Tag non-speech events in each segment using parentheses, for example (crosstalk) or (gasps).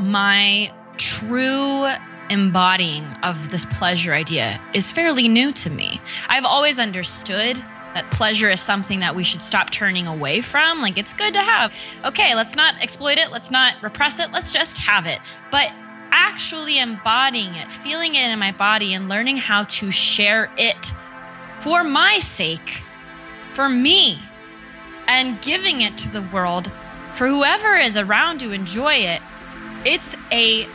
my true embodying of this pleasure idea is fairly new to me. I've always understood that pleasure is something that we should stop turning away from. Like, it's good to have. Okay, let's not exploit it. Let's not repress it. Let's just have it. But actually embodying it, feeling it in my body, and learning how to share it for my sake, for me, and giving it to the world for whoever is around to enjoy it, it's a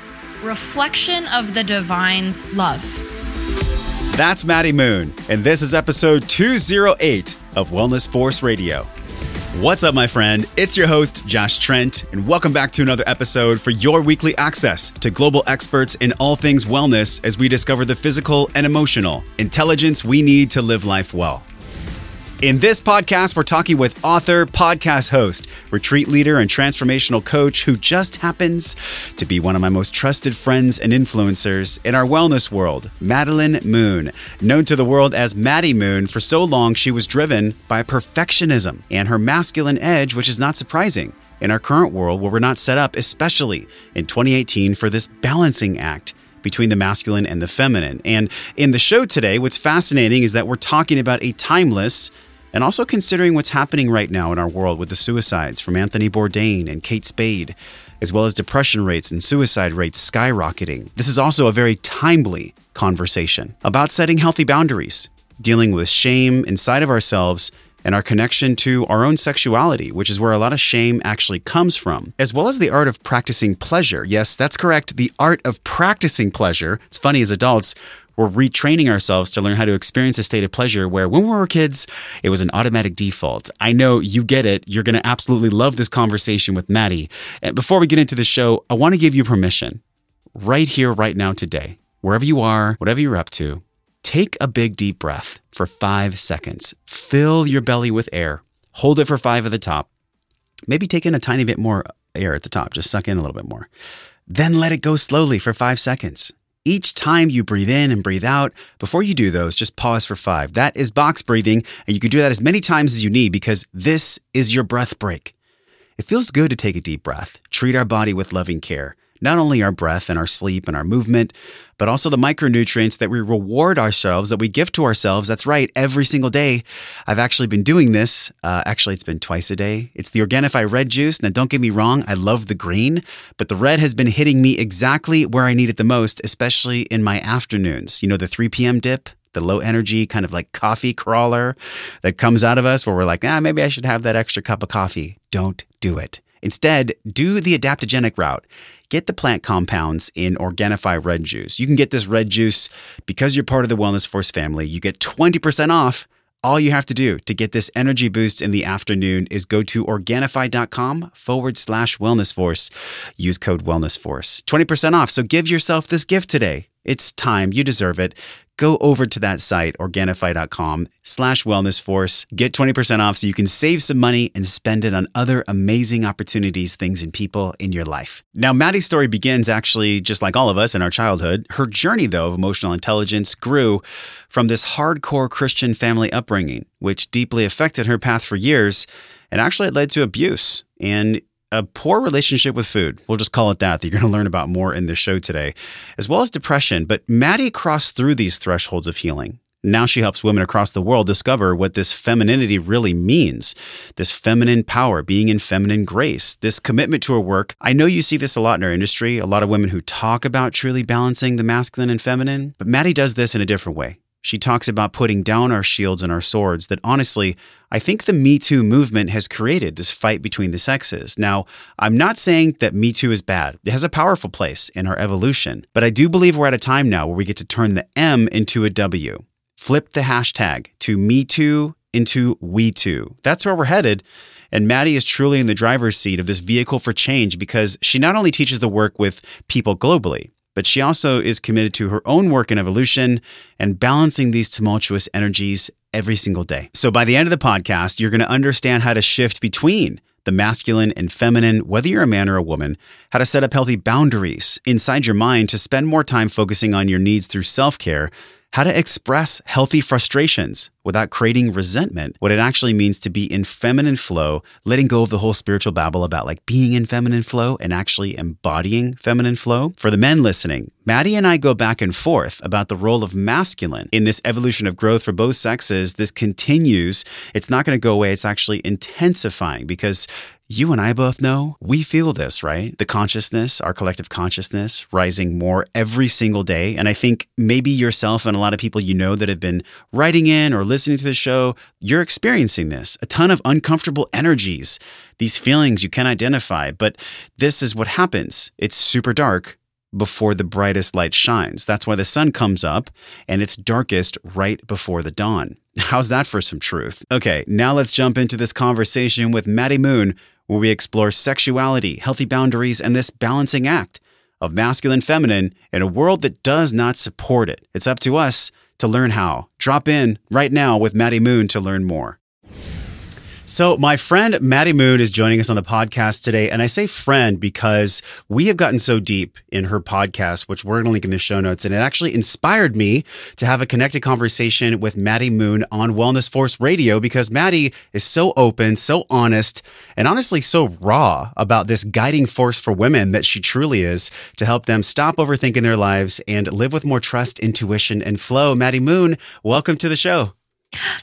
reflection of the divine's love. That's Maddie Moon, and this is episode 208 of Wellness Force Radio. What's up, my friend? It's your host, Josh Trent, and welcome back to another episode for your weekly access to global experts in all things wellness as we discover the physical and emotional intelligence we need to live life well. In this podcast, we're talking with author, podcast host, retreat leader, and transformational coach who just happens to be one of my most trusted friends and influencers in our wellness world, Madeline Moon. Known to the world as Maddie Moon, for so long she was driven by perfectionism and her masculine edge, which is not surprising in our current world where we're not set up, especially in 2018, for this balancing act between the masculine and the feminine. And in the show today, what's fascinating is that we're talking about a timeless and also considering what's happening right now in our world with the suicides from Anthony Bourdain and Kate Spade, as well as depression rates and suicide rates skyrocketing. This is also a very timely conversation about setting healthy boundaries, dealing with shame inside of ourselves and our connection to our own sexuality, which is where a lot of shame actually comes from, as well as the art of practicing pleasure. Yes, that's correct. The art of practicing pleasure. It's funny as adults, we're retraining ourselves to learn how to experience a state of pleasure where when we were kids, it was an automatic default. I know you get it. You're going to absolutely love this conversation with Maddie. And before we get into the show, I want to give you permission right here, right now, today, wherever you are, whatever you're up to, take a big deep breath for five seconds. Fill your belly with air. Hold it for five at the top. Maybe take in a tiny bit more air at the top. Just suck in a little bit more. Then let it go slowly for five seconds. Each time you breathe in and breathe out, before you do those, just pause for five. That is box breathing, and you can do that as many times as you need because this is your breath break. It feels good to take a deep breath, treat our body with loving care not only our breath and our sleep and our movement, but also the micronutrients that we reward ourselves, that we give to ourselves. That's right, every single day. I've actually been doing this. Uh, actually, it's been twice a day. It's the Organifi red juice. Now, don't get me wrong, I love the green, but the red has been hitting me exactly where I need it the most, especially in my afternoons. You know, the 3 p.m. dip? the low energy kind of like coffee crawler that comes out of us where we're like, ah, maybe I should have that extra cup of coffee. Don't do it. Instead, do the adaptogenic route. Get the plant compounds in Organifi Red Juice. You can get this red juice because you're part of the Wellness Force family. You get 20% off. All you have to do to get this energy boost in the afternoon is go to Organifi.com forward slash wellness force. Use code wellness force. 20% off. So give yourself this gift today. It's time. You deserve it go over to that site, Organifi.com slash wellness force. Get 20% off so you can save some money and spend it on other amazing opportunities, things, and people in your life. Now, Maddie's story begins actually just like all of us in our childhood. Her journey, though, of emotional intelligence grew from this hardcore Christian family upbringing, which deeply affected her path for years. And actually, it led to abuse. And a poor relationship with food. We'll just call it that, that you're going to learn about more in this show today, as well as depression. But Maddie crossed through these thresholds of healing. Now she helps women across the world discover what this femininity really means. This feminine power, being in feminine grace, this commitment to her work. I know you see this a lot in our industry, a lot of women who talk about truly balancing the masculine and feminine, but Maddie does this in a different way. She talks about putting down our shields and our swords that honestly, I think the Me Too movement has created this fight between the sexes. Now, I'm not saying that Me Too is bad. It has a powerful place in our evolution, but I do believe we're at a time now where we get to turn the M into a W. Flip the hashtag to Me Too into We Too. That's where we're headed. And Maddie is truly in the driver's seat of this vehicle for change because she not only teaches the work with people globally, but she also is committed to her own work in evolution and balancing these tumultuous energies every single day. So by the end of the podcast, you're going to understand how to shift between the masculine and feminine, whether you're a man or a woman, how to set up healthy boundaries inside your mind to spend more time focusing on your needs through self care how to express healthy frustrations without creating resentment, what it actually means to be in feminine flow, letting go of the whole spiritual babble about like being in feminine flow and actually embodying feminine flow. For the men listening, Maddie and I go back and forth about the role of masculine in this evolution of growth for both sexes. This continues. It's not going to go away. It's actually intensifying because you and I both know we feel this, right? The consciousness, our collective consciousness rising more every single day. And I think maybe yourself and a lot of people you know that have been writing in or listening to the show, you're experiencing this a ton of uncomfortable energies, these feelings you can identify. But this is what happens it's super dark before the brightest light shines. That's why the sun comes up and it's darkest right before the dawn. (laughs) How's that for some truth? Okay, now let's jump into this conversation with Maddie Moon where we explore sexuality, healthy boundaries, and this balancing act of masculine feminine in a world that does not support it. It's up to us to learn how. Drop in right now with Maddie Moon to learn more. So, my friend Maddie Moon is joining us on the podcast today. And I say friend because we have gotten so deep in her podcast, which we're going to link in the show notes. And it actually inspired me to have a connected conversation with Maddie Moon on Wellness Force Radio because Maddie is so open, so honest, and honestly so raw about this guiding force for women that she truly is to help them stop overthinking their lives and live with more trust, intuition, and flow. Maddie Moon, welcome to the show.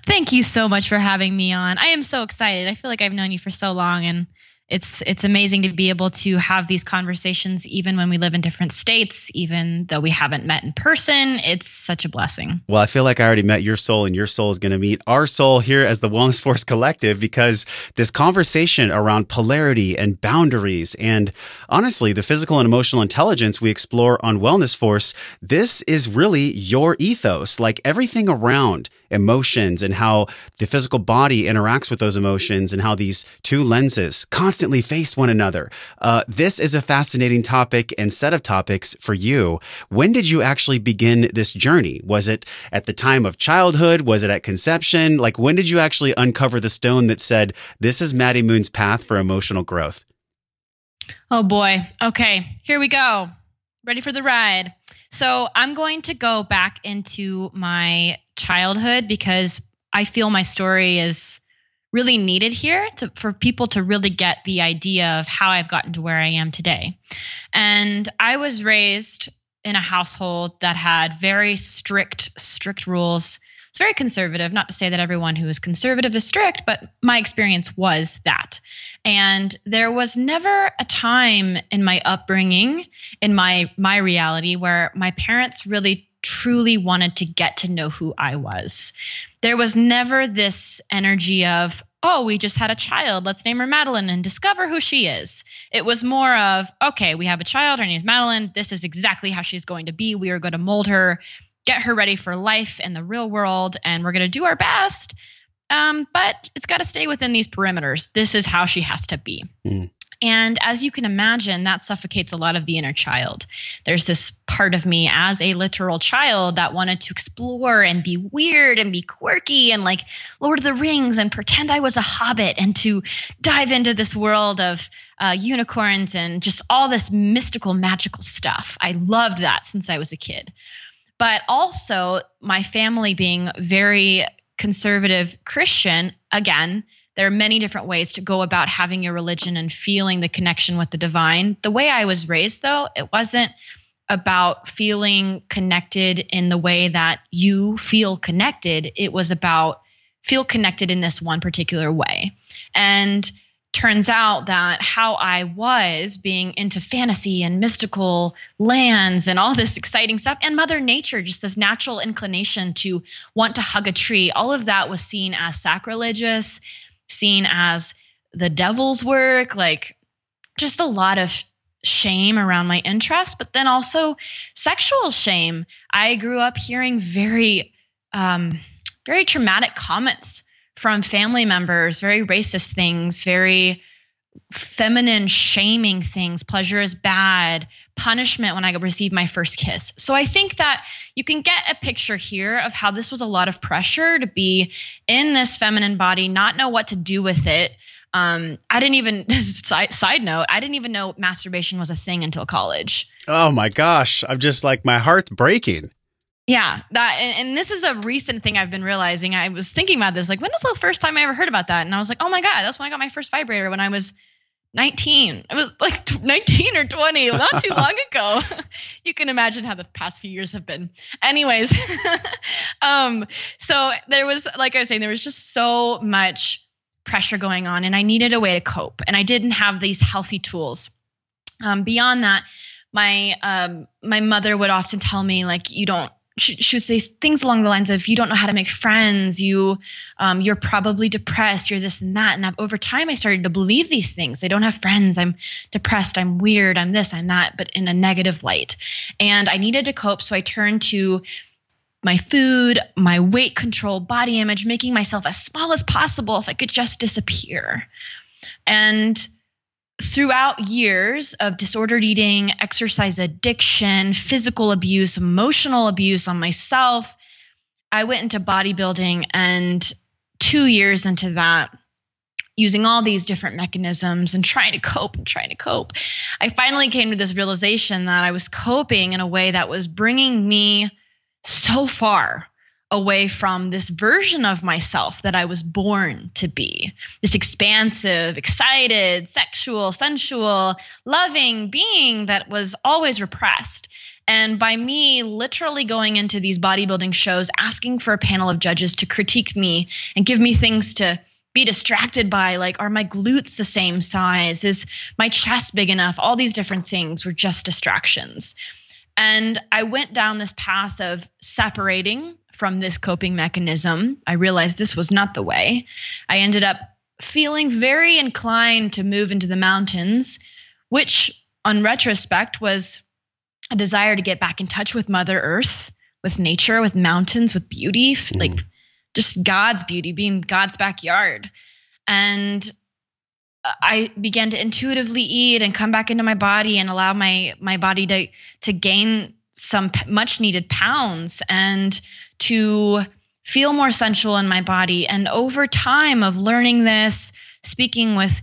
Thank you so much for having me on. I am so excited. I feel like I've known you for so long and it's it's amazing to be able to have these conversations even when we live in different states even though we haven't met in person it's such a blessing well i feel like i already met your soul and your soul is going to meet our soul here as the wellness force collective because this conversation around polarity and boundaries and honestly the physical and emotional intelligence we explore on wellness force this is really your ethos like everything around emotions and how the physical body interacts with those emotions and how these two lenses constantly face one another. Uh, this is a fascinating topic and set of topics for you. When did you actually begin this journey? Was it at the time of childhood? Was it at conception? Like, when did you actually uncover the stone that said, This is Maddie Moon's path for emotional growth? Oh boy. Okay, here we go. Ready for the ride. So I'm going to go back into my childhood because I feel my story is really needed here to, for people to really get the idea of how I've gotten to where I am today. And I was raised in a household that had very strict, strict rules. It's very conservative. Not to say that everyone who is conservative is strict, but my experience was that. And there was never a time in my upbringing, in my my reality, where my parents really truly wanted to get to know who I was. There was never this energy of, oh, we just had a child. Let's name her Madeline and discover who she is. It was more of, okay, we have a child. Her name's Madeline. This is exactly how she's going to be. We are going to mold her, get her ready for life in the real world, and we're going to do our best. Um, but it's got to stay within these perimeters. This is how she has to be. Mm. And as you can imagine, that suffocates a lot of the inner child. There's this part of me as a literal child that wanted to explore and be weird and be quirky and like Lord of the Rings and pretend I was a hobbit and to dive into this world of uh, unicorns and just all this mystical, magical stuff. I loved that since I was a kid. But also, my family being very conservative Christian, again, there are many different ways to go about having your religion and feeling the connection with the divine. The way I was raised, though, it wasn't about feeling connected in the way that you feel connected. It was about feel connected in this one particular way. And turns out that how I was being into fantasy and mystical lands and all this exciting stuff, and Mother Nature, just this natural inclination to want to hug a tree, all of that was seen as sacrilegious seen as the devil's work, like just a lot of shame around my interests, but then also sexual shame. I grew up hearing very, um, very traumatic comments from family members, very racist things, very feminine shaming things pleasure is bad punishment when i received my first kiss. So i think that you can get a picture here of how this was a lot of pressure to be in this feminine body not know what to do with it. Um, i didn't even (laughs) side, side note i didn't even know masturbation was a thing until college. Oh my gosh. I'm just like my heart's breaking Yeah, that and, and, this is a recent thing I've been realizing. I was thinking about this, like when was the first time I ever heard about that? And I was like, oh my god, that's when I got my first vibrator when I was 19. It was like (laughs) 19 or 20, not too long (laughs) ago. (laughs) you can imagine how the past few years have been. Anyways, um, so there was, like I was saying, there was just so much pressure going on, and I needed a way to cope, and I didn't have these healthy tools. Um, beyond that, my um, my mother would often tell me like, you don't she, she would say things along the lines of you don't know how to make friends. You um, you're probably depressed. You're this and that. And I've, over time i started to believe these things. I don't have friends. I'm depressed. I'm weird. I'm this. I'm that but in a negative light. And i needed to cope so i turned to my food my weight control body image making myself as small as possible if i could just disappear. And throughout years of disordered eating, exercise addiction, physical abuse, emotional abuse on myself, I went into bodybuilding. And two years into that, using all these different mechanisms and trying to cope and trying to cope, I finally came to this realization that I was coping in a way that was bringing me so far away from this version of myself that I was born to be this expansive, excited, sexual, sensual, loving being that was always repressed. And by me literally going into these bodybuilding shows, asking for a panel of judges to critique me and give me things to be distracted by, like, are my glutes the same size? Is my chest big enough? All these different things were just distractions. And I went down this path of separating from this coping mechanism. I realized this was not the way. I ended up feeling very inclined to move into the mountains, which, on retrospect, was a desire to get back in touch with Mother Earth, with nature, with mountains, with beauty, mm. like just God's beauty, being God's backyard. And I began to intuitively eat and come back into my body and allow my my body to to gain some much needed pounds and to feel more sensual in my body. And over time of learning this, speaking with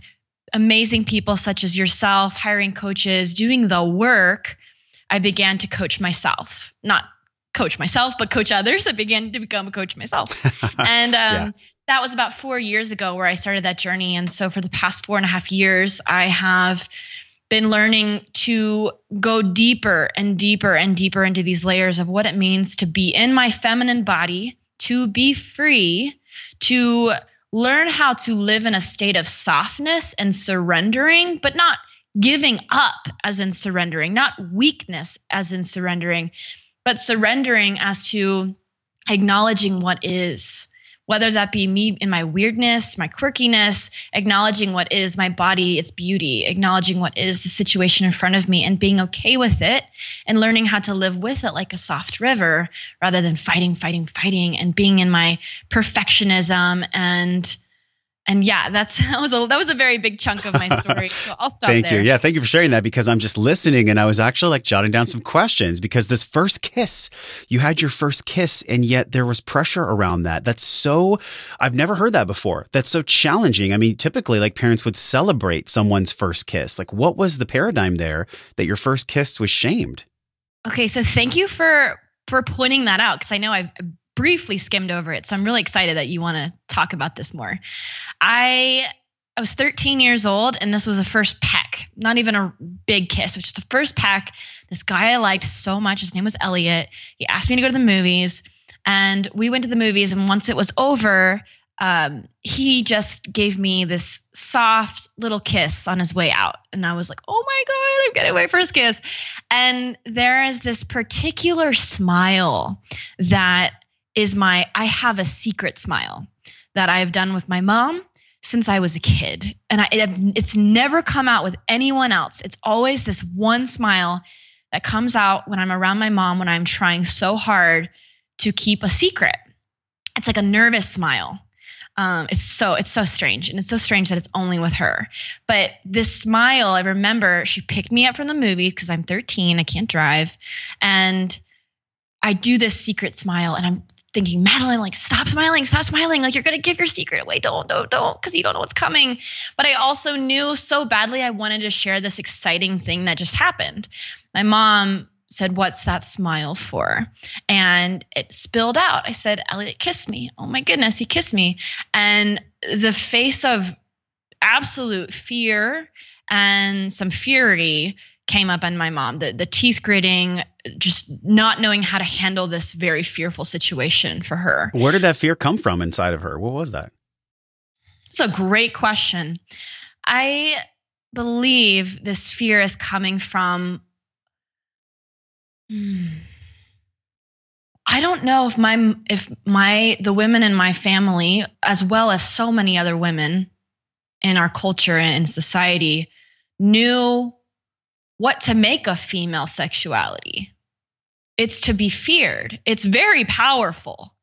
amazing people such as yourself, hiring coaches, doing the work, I began to coach myself. Not coach myself, but coach others. I began to become a coach myself. (laughs) and um, yeah. That was about four years ago where I started that journey. And so for the past four and a half years, I have been learning to go deeper and deeper and deeper into these layers of what it means to be in my feminine body, to be free, to learn how to live in a state of softness and surrendering, but not giving up as in surrendering, not weakness as in surrendering, but surrendering as to acknowledging what is whether that be me in my weirdness, my quirkiness, acknowledging what is my body, its beauty, acknowledging what is the situation in front of me and being okay with it and learning how to live with it like a soft river rather than fighting, fighting, fighting and being in my perfectionism and and yeah, that's (laughs) that was a that was a very big chunk of my story. (laughs) So I'll stop. There. Thank there. you. Yeah, thank you for sharing that because I'm just listening and I was actually like jotting down some questions because this first kiss, you had your first kiss and yet there was pressure around that. That's so I've never heard that before. That's so challenging. I mean, typically like parents would celebrate someone's first kiss. Like what was the paradigm there that your first kiss was shamed? Okay, so thank you for for pointing that out because I know I've briefly skimmed over it. So I'm really excited that you want to talk about this more. I I was 13 years old and this was a first peck, not even a big kiss, it was just a first peck. This guy I liked so much, his name was Elliot. He asked me to go to the movies and we went to the movies and once it was over, um, he just gave me this soft little kiss on his way out. And I was like, oh my God, I'm getting my first kiss. And there is this particular smile that is my I have a secret smile that I've done with my mom since I was a kid. And I, it, it's never come out with anyone else. It's always this one smile that comes out when I'm around my mom when I'm trying so hard to keep a secret. It's like a nervous smile. Um, it's so it's so strange, and it's so strange that it's only with her. But this smile, I remember she picked me up from the movie because I'm 13, I can't drive, and I do this secret smile, and I'm thinking, Madeline, like, stop smiling, stop smiling. Like, you're going to give your secret away. Don't, don't, don't, because you don't know what's coming. But I also knew so badly I wanted to share this exciting thing that just happened. My mom said, What's that smile for? And it spilled out. I said, Elliot kissed me. Oh my goodness, he kissed me. And the face of absolute fear and some fury came up on my mom the, the teeth gritting just not knowing how to handle this very fearful situation for her. Where did that fear come from inside of her? What was that? It's a great question. I believe this fear is coming from hmm, I don't know if my if my the women in my family as well as so many other women in our culture and society knew what to make of female sexuality. It's to be feared. It's very powerful.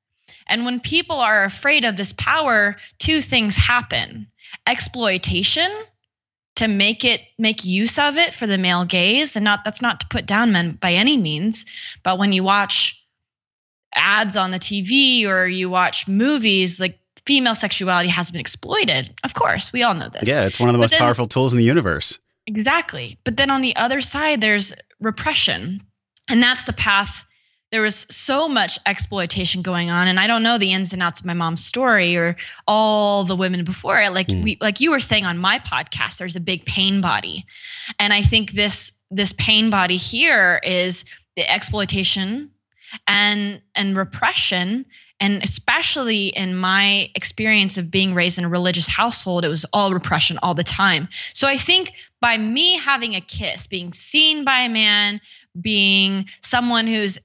And when people are afraid of this power, two things happen. Exploitation to make it make use of it for the male gaze and not that's not to put down men by any means but when you watch ads on the TV or you watch movies like female sexuality has been exploited of course we all know this yeah it's one of the but most then, powerful tools in the universe exactly. But then on the other side there's repression. And that's the path. There was so much exploitation going on and i don't know the ins and outs of my mom's story or all the women before it. Like mm. we like you were saying on my podcast there's a big pain body. And i think this this pain body here is the exploitation and and repression. And especially in my experience of being raised in a religious household it was all repression all the time. So i think by me having a kiss being seen by a man being someone who's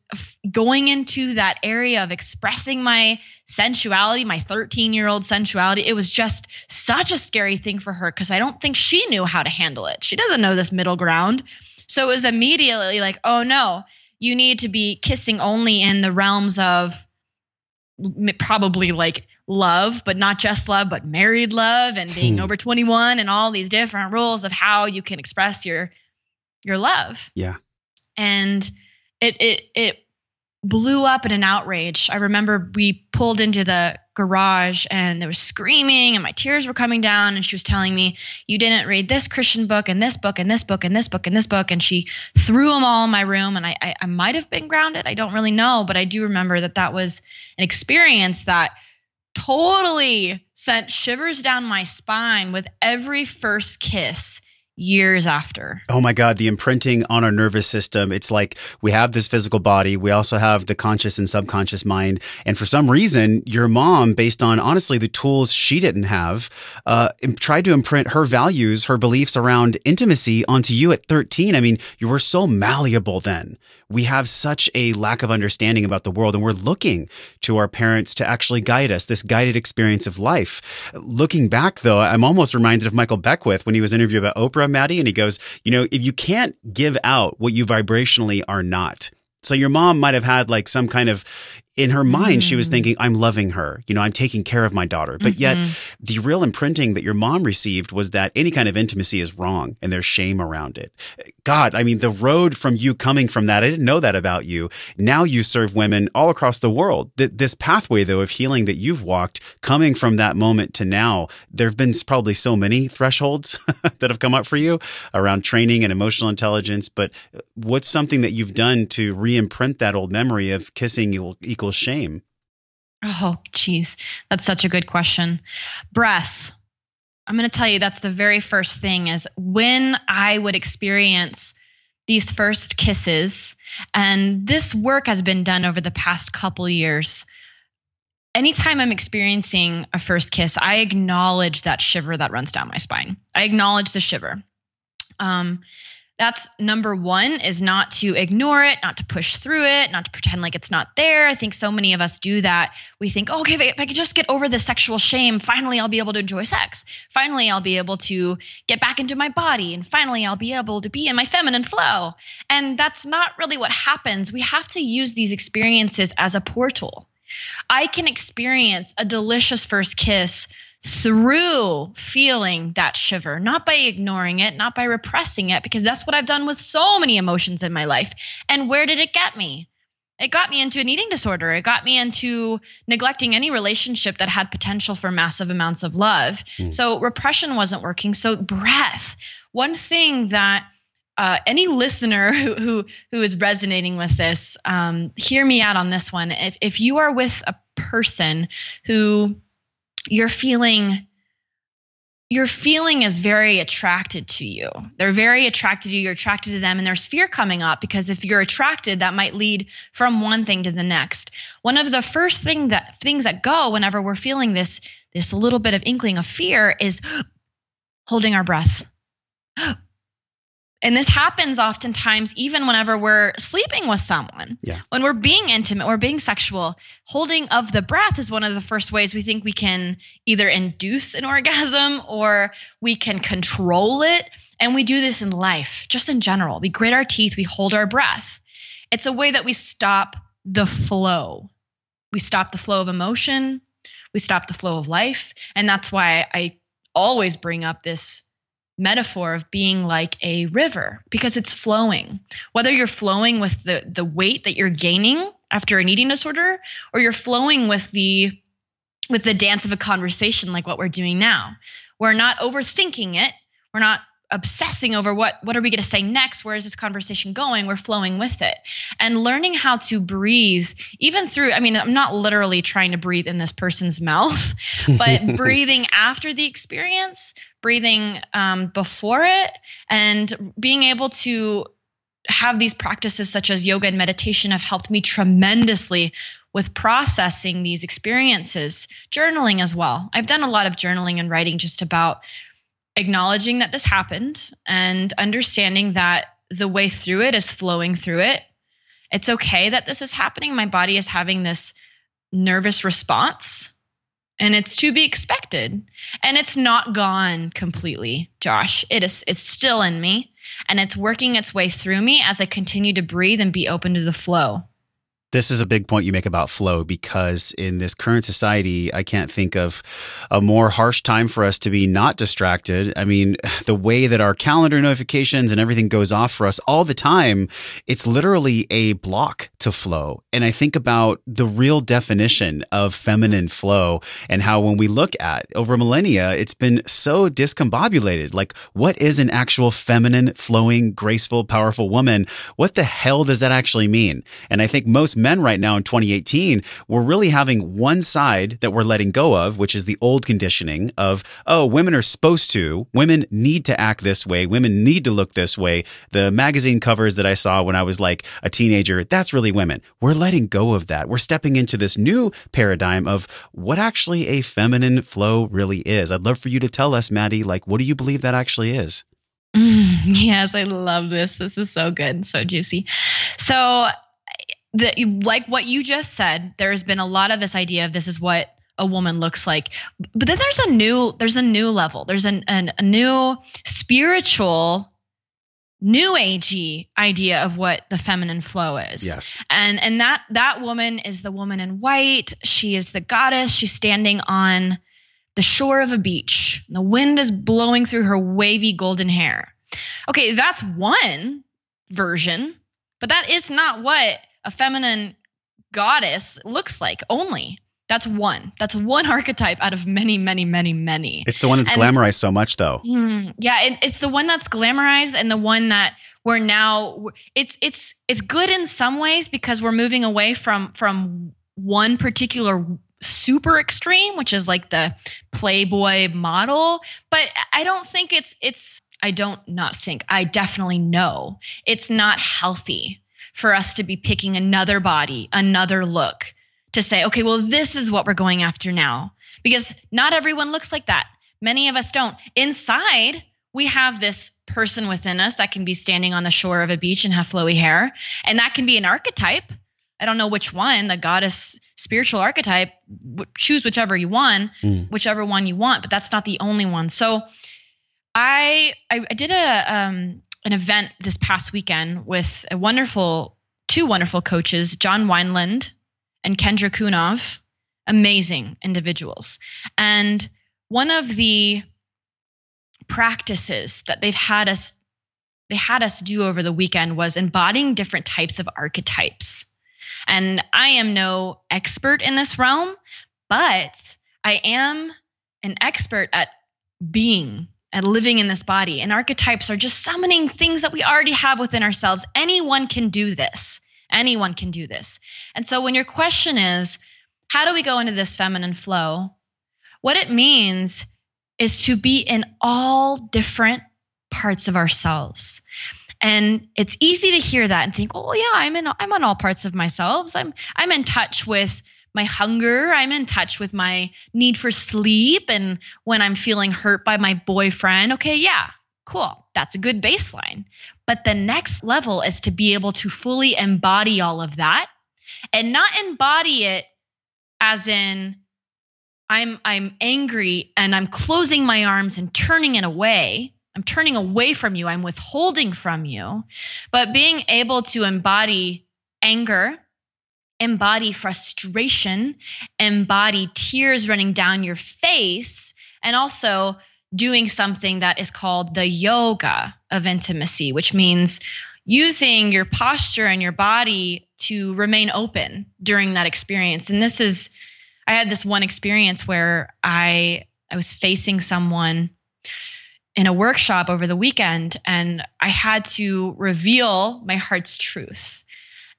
going into that area of expressing my sensuality, my 13 year old sensuality. It was just such a scary thing for her because I don't think she knew how to handle it. She doesn't know this middle ground. So it was immediately like, oh no, you need to be kissing only in the realms of probably like love, but not just love, but married love and being hmm. over 21 and all these different rules of how you can express your your love. Yeah and it it it blew up in an outrage. I remember we pulled into the garage and there was screaming and my tears were coming down and she was telling me you didn't read this christian book and this book and this book and this book and this book and she threw them all in my room and i i, I might have been grounded i don't really know but i do remember that that was an experience that totally sent shivers down my spine with every first kiss years after. Oh my God, the imprinting on our nervous system. It's like we have this physical body, we also have the conscious and subconscious mind. And for some reason, your mom, based on honestly the tools she didn't have, uh, tried to imprint her values, her beliefs around intimacy onto you at 13. I mean, you were so malleable then. We have such a lack of understanding about the world, and we're looking to our parents to actually guide us, this guided experience of life. Looking back, though, I'm almost reminded of Michael Beckwith when he was interviewed about Oprah Maddie, and he goes, you know, if you can't give out what you vibrationally are not, so your mom might have had like some kind of in her mind, mm. she was mm. thinking, I'm loving her. You know, I'm taking care of my daughter. But mm-hmm. yet, the real imprinting that your mom received was that any kind of intimacy is wrong and there's shame around it. God, I mean, the road from you coming from that, I didn't know that about you. Now you serve women all across the world. This pathway, though, of healing that you've walked, coming from that moment to now, there have been probably so many thresholds (laughs) that have come up for you around training and emotional intelligence. But what's something that you've done to re imprint that old memory of kissing equal equals shame? Oh, geez. That's such a good question. Breath. I'm going to tell you that's the very first thing is when I would experience these first kisses, and this work has been done over the past couple years. Anytime I'm experiencing a first kiss, I acknowledge that shiver that runs down my spine. I acknowledge the shiver. Um, that's number one is not to ignore it, not to push through it, not to pretend like it's not there. I think so many of us do that. We think, oh, okay, if I could just get over the sexual shame, finally I'll be able to enjoy sex. Finally, I'll be able to get back into my body. And finally, I'll be able to be in my feminine flow. And that's not really what happens. We have to use these experiences as a portal. I can experience a delicious first kiss through feeling that shiver, not by ignoring it, not by repressing it, because that's what I've done with so many emotions in my life. And where did it get me? It got me into an eating disorder. It got me into neglecting any relationship that had potential for massive amounts of love. Mm. So repression wasn't working. So breath. One thing that uh, any listener (laughs) who, who who is resonating with this, um, hear me out on this one. If if you are with a person who you're feeling your feeling is very attracted to you. They're very attracted to you. You're attracted to them, and there's fear coming up because if you're attracted, that might lead from one thing to the next. One of the first thing that things that go whenever we're feeling this this little bit of inkling of fear is (gasps) holding our breath. (gasps) And this happens oftentimes even whenever we're sleeping with someone. Yeah. When we're being intimate, we're being sexual, holding of the breath is one of the first ways we think we can either induce an orgasm or we can control it. And we do this in life, just in general. We grit our teeth, we hold our breath. It's a way that we stop the flow. We stop the flow of emotion, we stop the flow of life. And that's why I always bring up this metaphor of being like a river because it's flowing. Whether you're flowing with the the weight that you're gaining after an eating disorder or you're flowing with the with the dance of a conversation like what we're doing now. We're not overthinking it. We're not obsessing over what what are we going to say next where is this conversation going we're flowing with it and learning how to breathe even through i mean i'm not literally trying to breathe in this person's (laughs) mouth but (laughs) breathing after the experience breathing um, before it and being able to have these practices such as yoga and meditation have helped me tremendously with processing these experiences journaling as well i've done a lot of journaling and writing just about acknowledging that this happened and understanding that the way through it is flowing through it. It's okay that this is happening. My body is having this nervous response and it's to be expected. And it's not gone completely, Josh. It is it's still in me and it's working its way through me as I continue to breathe and be open to the flow. This is a big point you make about flow because in this current society, I can't think of a more harsh time for us to be not distracted. I mean, (laughs) the way that our calendar notifications and everything goes off for us all the time, it's literally a block to flow. And I think about the real definition of feminine flow and how when we look at over millennia, it's been so discombobulated. Like, what is an actual feminine, flowing, graceful, powerful woman? What the hell does that actually mean? And I think most men right now in 2018, we're really having one side that we're letting go of, which is the old conditioning of, oh, women are supposed to, women need to act this way, women need to look this way. The magazine covers that I saw when I was like a teenager, that's really women. We're letting go of that. We're stepping into this new paradigm of what actually a feminine flow really is. I'd love for you to tell us, Maddie, like, what do you believe that actually is? (laughs) Yes, I love this. This is so good, so juicy. So, the like what you just said there's been a lot of this idea of this is what a woman looks like. But then there's a new there's a new level. There's an, an a new spiritual new agey idea of what the feminine flow is. Yes. And and that that woman is the woman in white. She is the goddess. She's standing on the shore of a beach. The wind is blowing through her wavy golden hair. Okay that's one version but that is not what a feminine goddess looks like only. That's one. That's one (laughs) archetype out of many, many, many, many. It's the one that's and, glamorized so much, though. Mm, yeah, it, it's the one that's glamorized and the one that we're now. It's it's it's good in some ways because we're moving away from from one particular super extreme, which is like the Playboy model. But I don't think it's it's. I don't not think. I definitely know it's not healthy for us to be picking another body, another look to say, okay, well, this is what we're going after now. Because not everyone looks like that. Many of us don't. Inside, we have this person within us that can be standing on the shore of a beach and have flowy hair. And that can be an archetype. I don't know which one, the goddess spiritual archetype, choose whichever you want, mm. whichever one you want, but that's not the only one. So I I, I did a um an event this past weekend with a wonderful, two wonderful coaches, John Wineland and Kendra Cunov, amazing individuals. And one of the practices that they've had us they had us do over the weekend was embodying different types of archetypes. And I am no expert in this realm, but I am an expert at being and living in this body. And archetypes are just summoning things that we already have within ourselves. Anyone can do this. Anyone can do this. And so when your question is, how do we go into this feminine flow? What it means is to be in all different parts of ourselves. And it's easy to hear that and think, "Oh yeah, I'm in I'm on all parts of myself. I'm I'm in touch with my hunger. I'm in touch with my need for sleep. And when I'm feeling hurt by my boyfriend, okay, yeah, cool. That's a good baseline. But the next level is to be able to fully embody all of that and not embody it as in, I'm I'm angry and I'm closing my arms and turning it away. I'm turning away from you. I'm withholding from you. But being able to embody anger embody frustration, embody tears running down your face, and also doing something that is called the yoga of intimacy, which means using your posture and your body to remain open during that experience. And this is, I had this one experience where I I was facing someone in a workshop over the weekend and I had to reveal my heart's truth.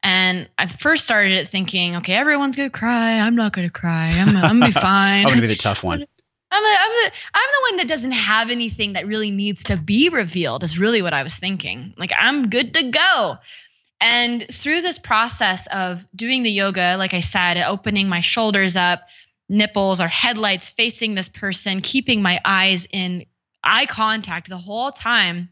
And I first started it thinking, okay, everyone's gonna cry. I'm not gonna cry. I'm, I'm gonna be (laughs) fine. I'm gonna be the tough one. I'm, a, I'm, the, I'm the one that doesn't have anything that really needs to be revealed, is really what I was thinking. Like, I'm good to go. And through this process of doing the yoga, like I said, opening my shoulders up, nipples or headlights facing this person, keeping my eyes in eye contact the whole time,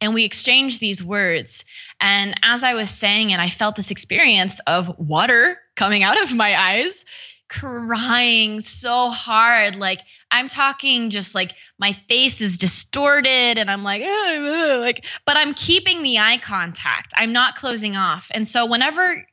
and we exchanged these words. And as I was saying it, I felt this experience of water coming out of my eyes, crying so hard. Like I'm talking just like my face is distorted and I'm like, like, but I'm keeping the eye contact. I'm not closing off. And so whenever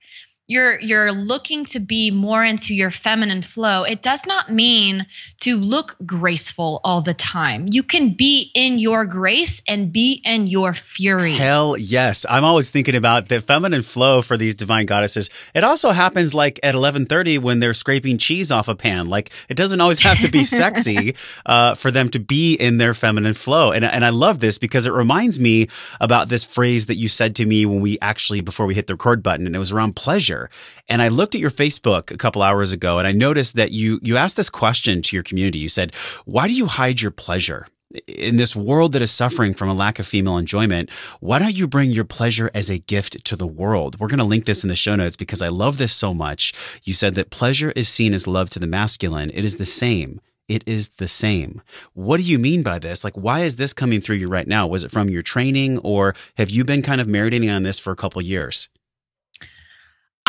you're you're looking to be more into your feminine flow it does not mean to look graceful all the time. You can be in your grace and be in your fury. Hell yes. I'm always thinking about the feminine flow for these divine goddesses. It also happens like at 11.30 when they're scraping cheese off a pan. Like it doesn't always have to be (laughs) sexy uh, for them to be in their feminine flow. And, and i love this because it reminds me about this phrase that you said to me when we actually before we hit the record button and it was around pleasure and I looked at your Facebook a couple hours ago and I noticed that you you asked this question to your community. You said, "Why do you hide your pleasure?" in this world that is suffering from a lack of female enjoyment, why don't you bring your pleasure as a gift to the world? We're going to link this in the show notes because I love this so much. You said that pleasure is seen as love to the masculine. It is the same. It is the same. What do you mean by this? Like, why is this coming through you right now? Was it from your training or have you been kind of marinating on this for a couple years?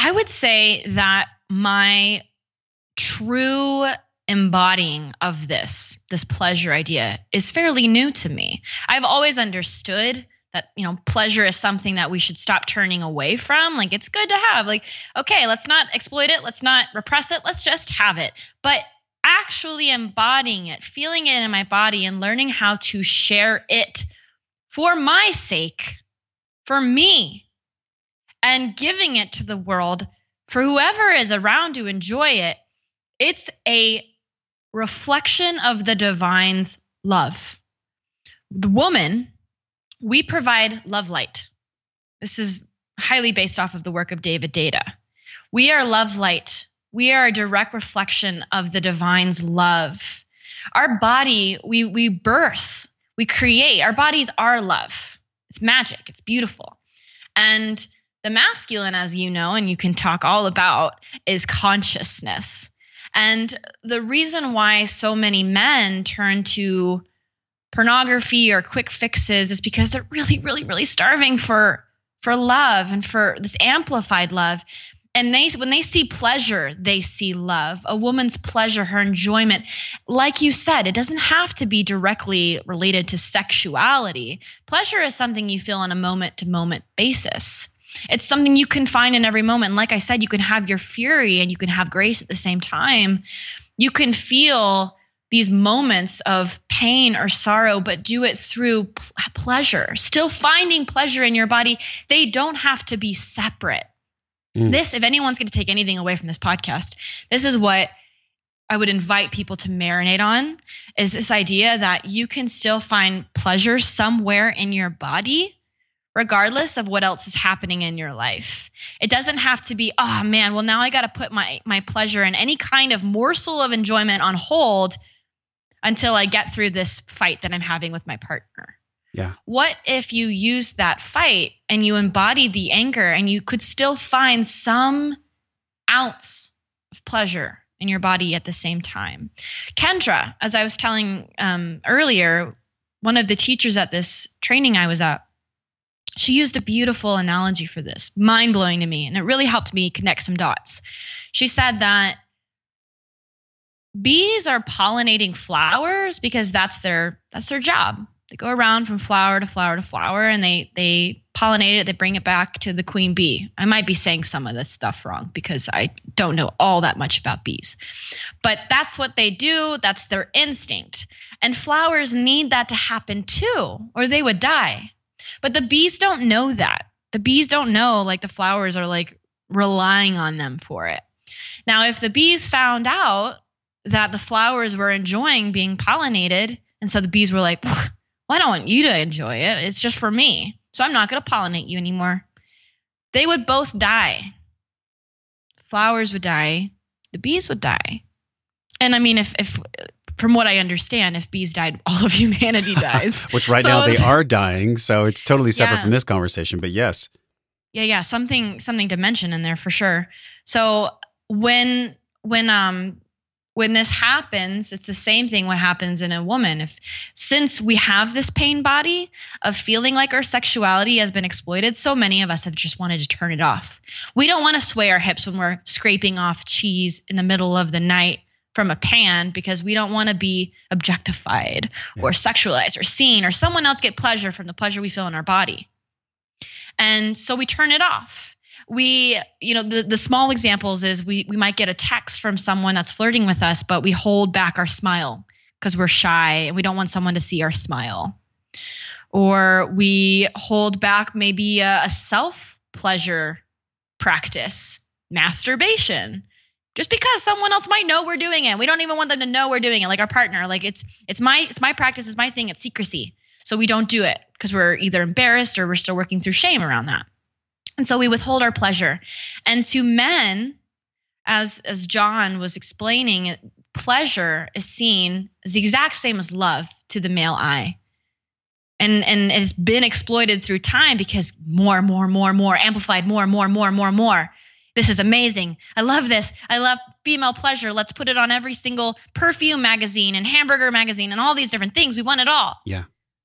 I would say that my true embodying of this this pleasure idea is fairly new to me. I've always understood that you know pleasure is something that we should stop turning away from. Like it's good to have. Like okay let's not exploit it. Let's not repress it. Let's just have it. But actually embodying it feeling it in my body and learning how to share it for my sake for me and giving it to the world for whoever is around to enjoy it, it's a reflection of the divine's love. The woman, we provide love light. This is highly based off of the work of David Deida. We are love light. We are a direct reflection of the divine's love. Our body, we we birth, we create. Our bodies are love. It's magic. It's beautiful. And the masculine, as you know, and you can talk all about, is consciousness. And the reason why so many men turn to pornography or quick fixes is because they're really, really, really starving for for love and for this amplified love. And they when they see pleasure, they see love. A woman's pleasure, her enjoyment. Like you said, it doesn't have to be directly related to sexuality. Pleasure is something you feel on a moment to moment basis. It's something you can find in every moment. Like I said, you can have your fury and you can have grace at the same time. You can feel these moments of pain or sorrow, but do it through pleasure, still finding pleasure in your body. They don't have to be separate. Mm. This, if anyone's going to take anything away from this podcast, this is what I would invite people to marinate on is this idea that you can still find pleasure somewhere in your body regardless of what else is happening in your life. It doesn't have to be, oh man, well now I got to put my my pleasure and any kind of morsel of enjoyment on hold until I get through this fight that I'm having with my partner. Yeah. What if you use that fight and you embody the anger and you could still find some ounce of pleasure in your body at the same time? Kendra, as I was telling um, earlier, one of the teachers at this training I was at, she used a beautiful analogy for this, mind blowing to me, and it really helped me connect some dots. She said that bees are pollinating flowers because that's their that's their job. They go around from flower to flower to flower and they they pollinate it they bring it back to the queen bee. I might be saying some of this stuff wrong because i don't know all that much about bees. But that's what they do that's their instinct. And flowers need that to happen too or they would die but the bees don't know that the bees don't know like the flowers are like relying on them for it now if the bees found out that the flowers were enjoying being pollinated and so the bees were like well, I don't want you to enjoy it. It's just for me. So I'm not going to pollinate you anymore. They would both die. Flowers would die. The bees would die. And I mean, if, if from what I understand, if bees died, (laughs) all of humanity (laughs) dies. Which right so, now they are dying. So it's totally separate yeah. from this conversation. But yes. Yeah, yeah, something something to mention in there for sure. So when when um when this happens it's the same thing what happens in a woman if since we have this pain body of feeling like our sexuality has been exploited so many of us have just wanted to turn it off we don't want to sway our hips when we're scraping off cheese in the middle of the night from a pan because we don't want to be objectified yeah. or sexualized or seen or someone else get pleasure from the pleasure we feel in our body. And so we turn it off. We you know the, the small examples is we we might get a text from someone that's flirting with us but we hold back our smile because we're shy and we don't want someone to see our smile. Or we hold back maybe a, a self pleasure practice masturbation just because someone else might know we're doing it we don't even want them to know we're doing it like our partner like it's it's my it's my practice it's my thing it's secrecy so we don't do it because we're either embarrassed or we're still working through shame around that and so we withhold our pleasure. And to men, as as John was explaining, pleasure is seen as the exact same as love to the male eye. And and it's been exploited through time because more, more, more, more, amplified more, and more, more, more, more. This is amazing. I love this. I love female pleasure. Let's put it on every single perfume magazine and hamburger magazine and all these different things. We want it all. Yeah.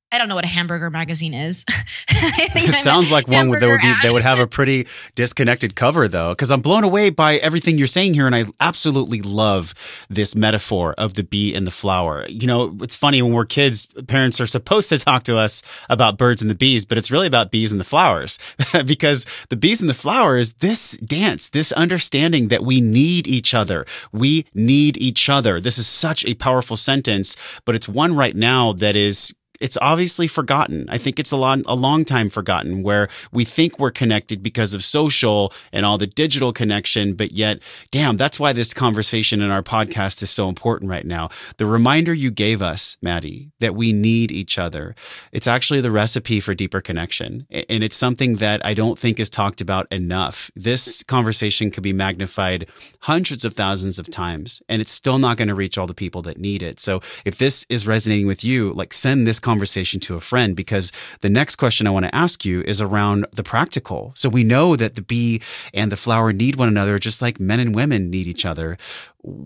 I don't know what a hamburger magazine is. (laughs) it sounds like one that would be that would have a pretty disconnected cover though, because I'm blown away by everything you're saying here, and I absolutely love this metaphor of the bee and the flower. You know, it's funny when we're kids, parents are supposed to talk to us about birds and the bees, but it's really about bees and the flowers, (laughs) because the bees and the flowers, this dance, this understanding that we need each other, we need each other. This is such a powerful sentence, but it's one right now that is it's obviously forgotten. I think it's a long, a long time forgotten where we think we're connected because of social and all the digital connection, but yet, damn, that's why this conversation in our podcast is so important right now. The reminder you gave us, Maddie, that we need each other. It's actually the recipe for deeper connection. And it's something that I don't think is talked about enough. This conversation could be magnified hundreds of thousands of times and it's still not going to reach all the people that need it. So if this is resonating with you, like send this conversation to a friend because the next question I want to ask you is around the practical. So we know that the bee and the flower need one another just like men and women need each other.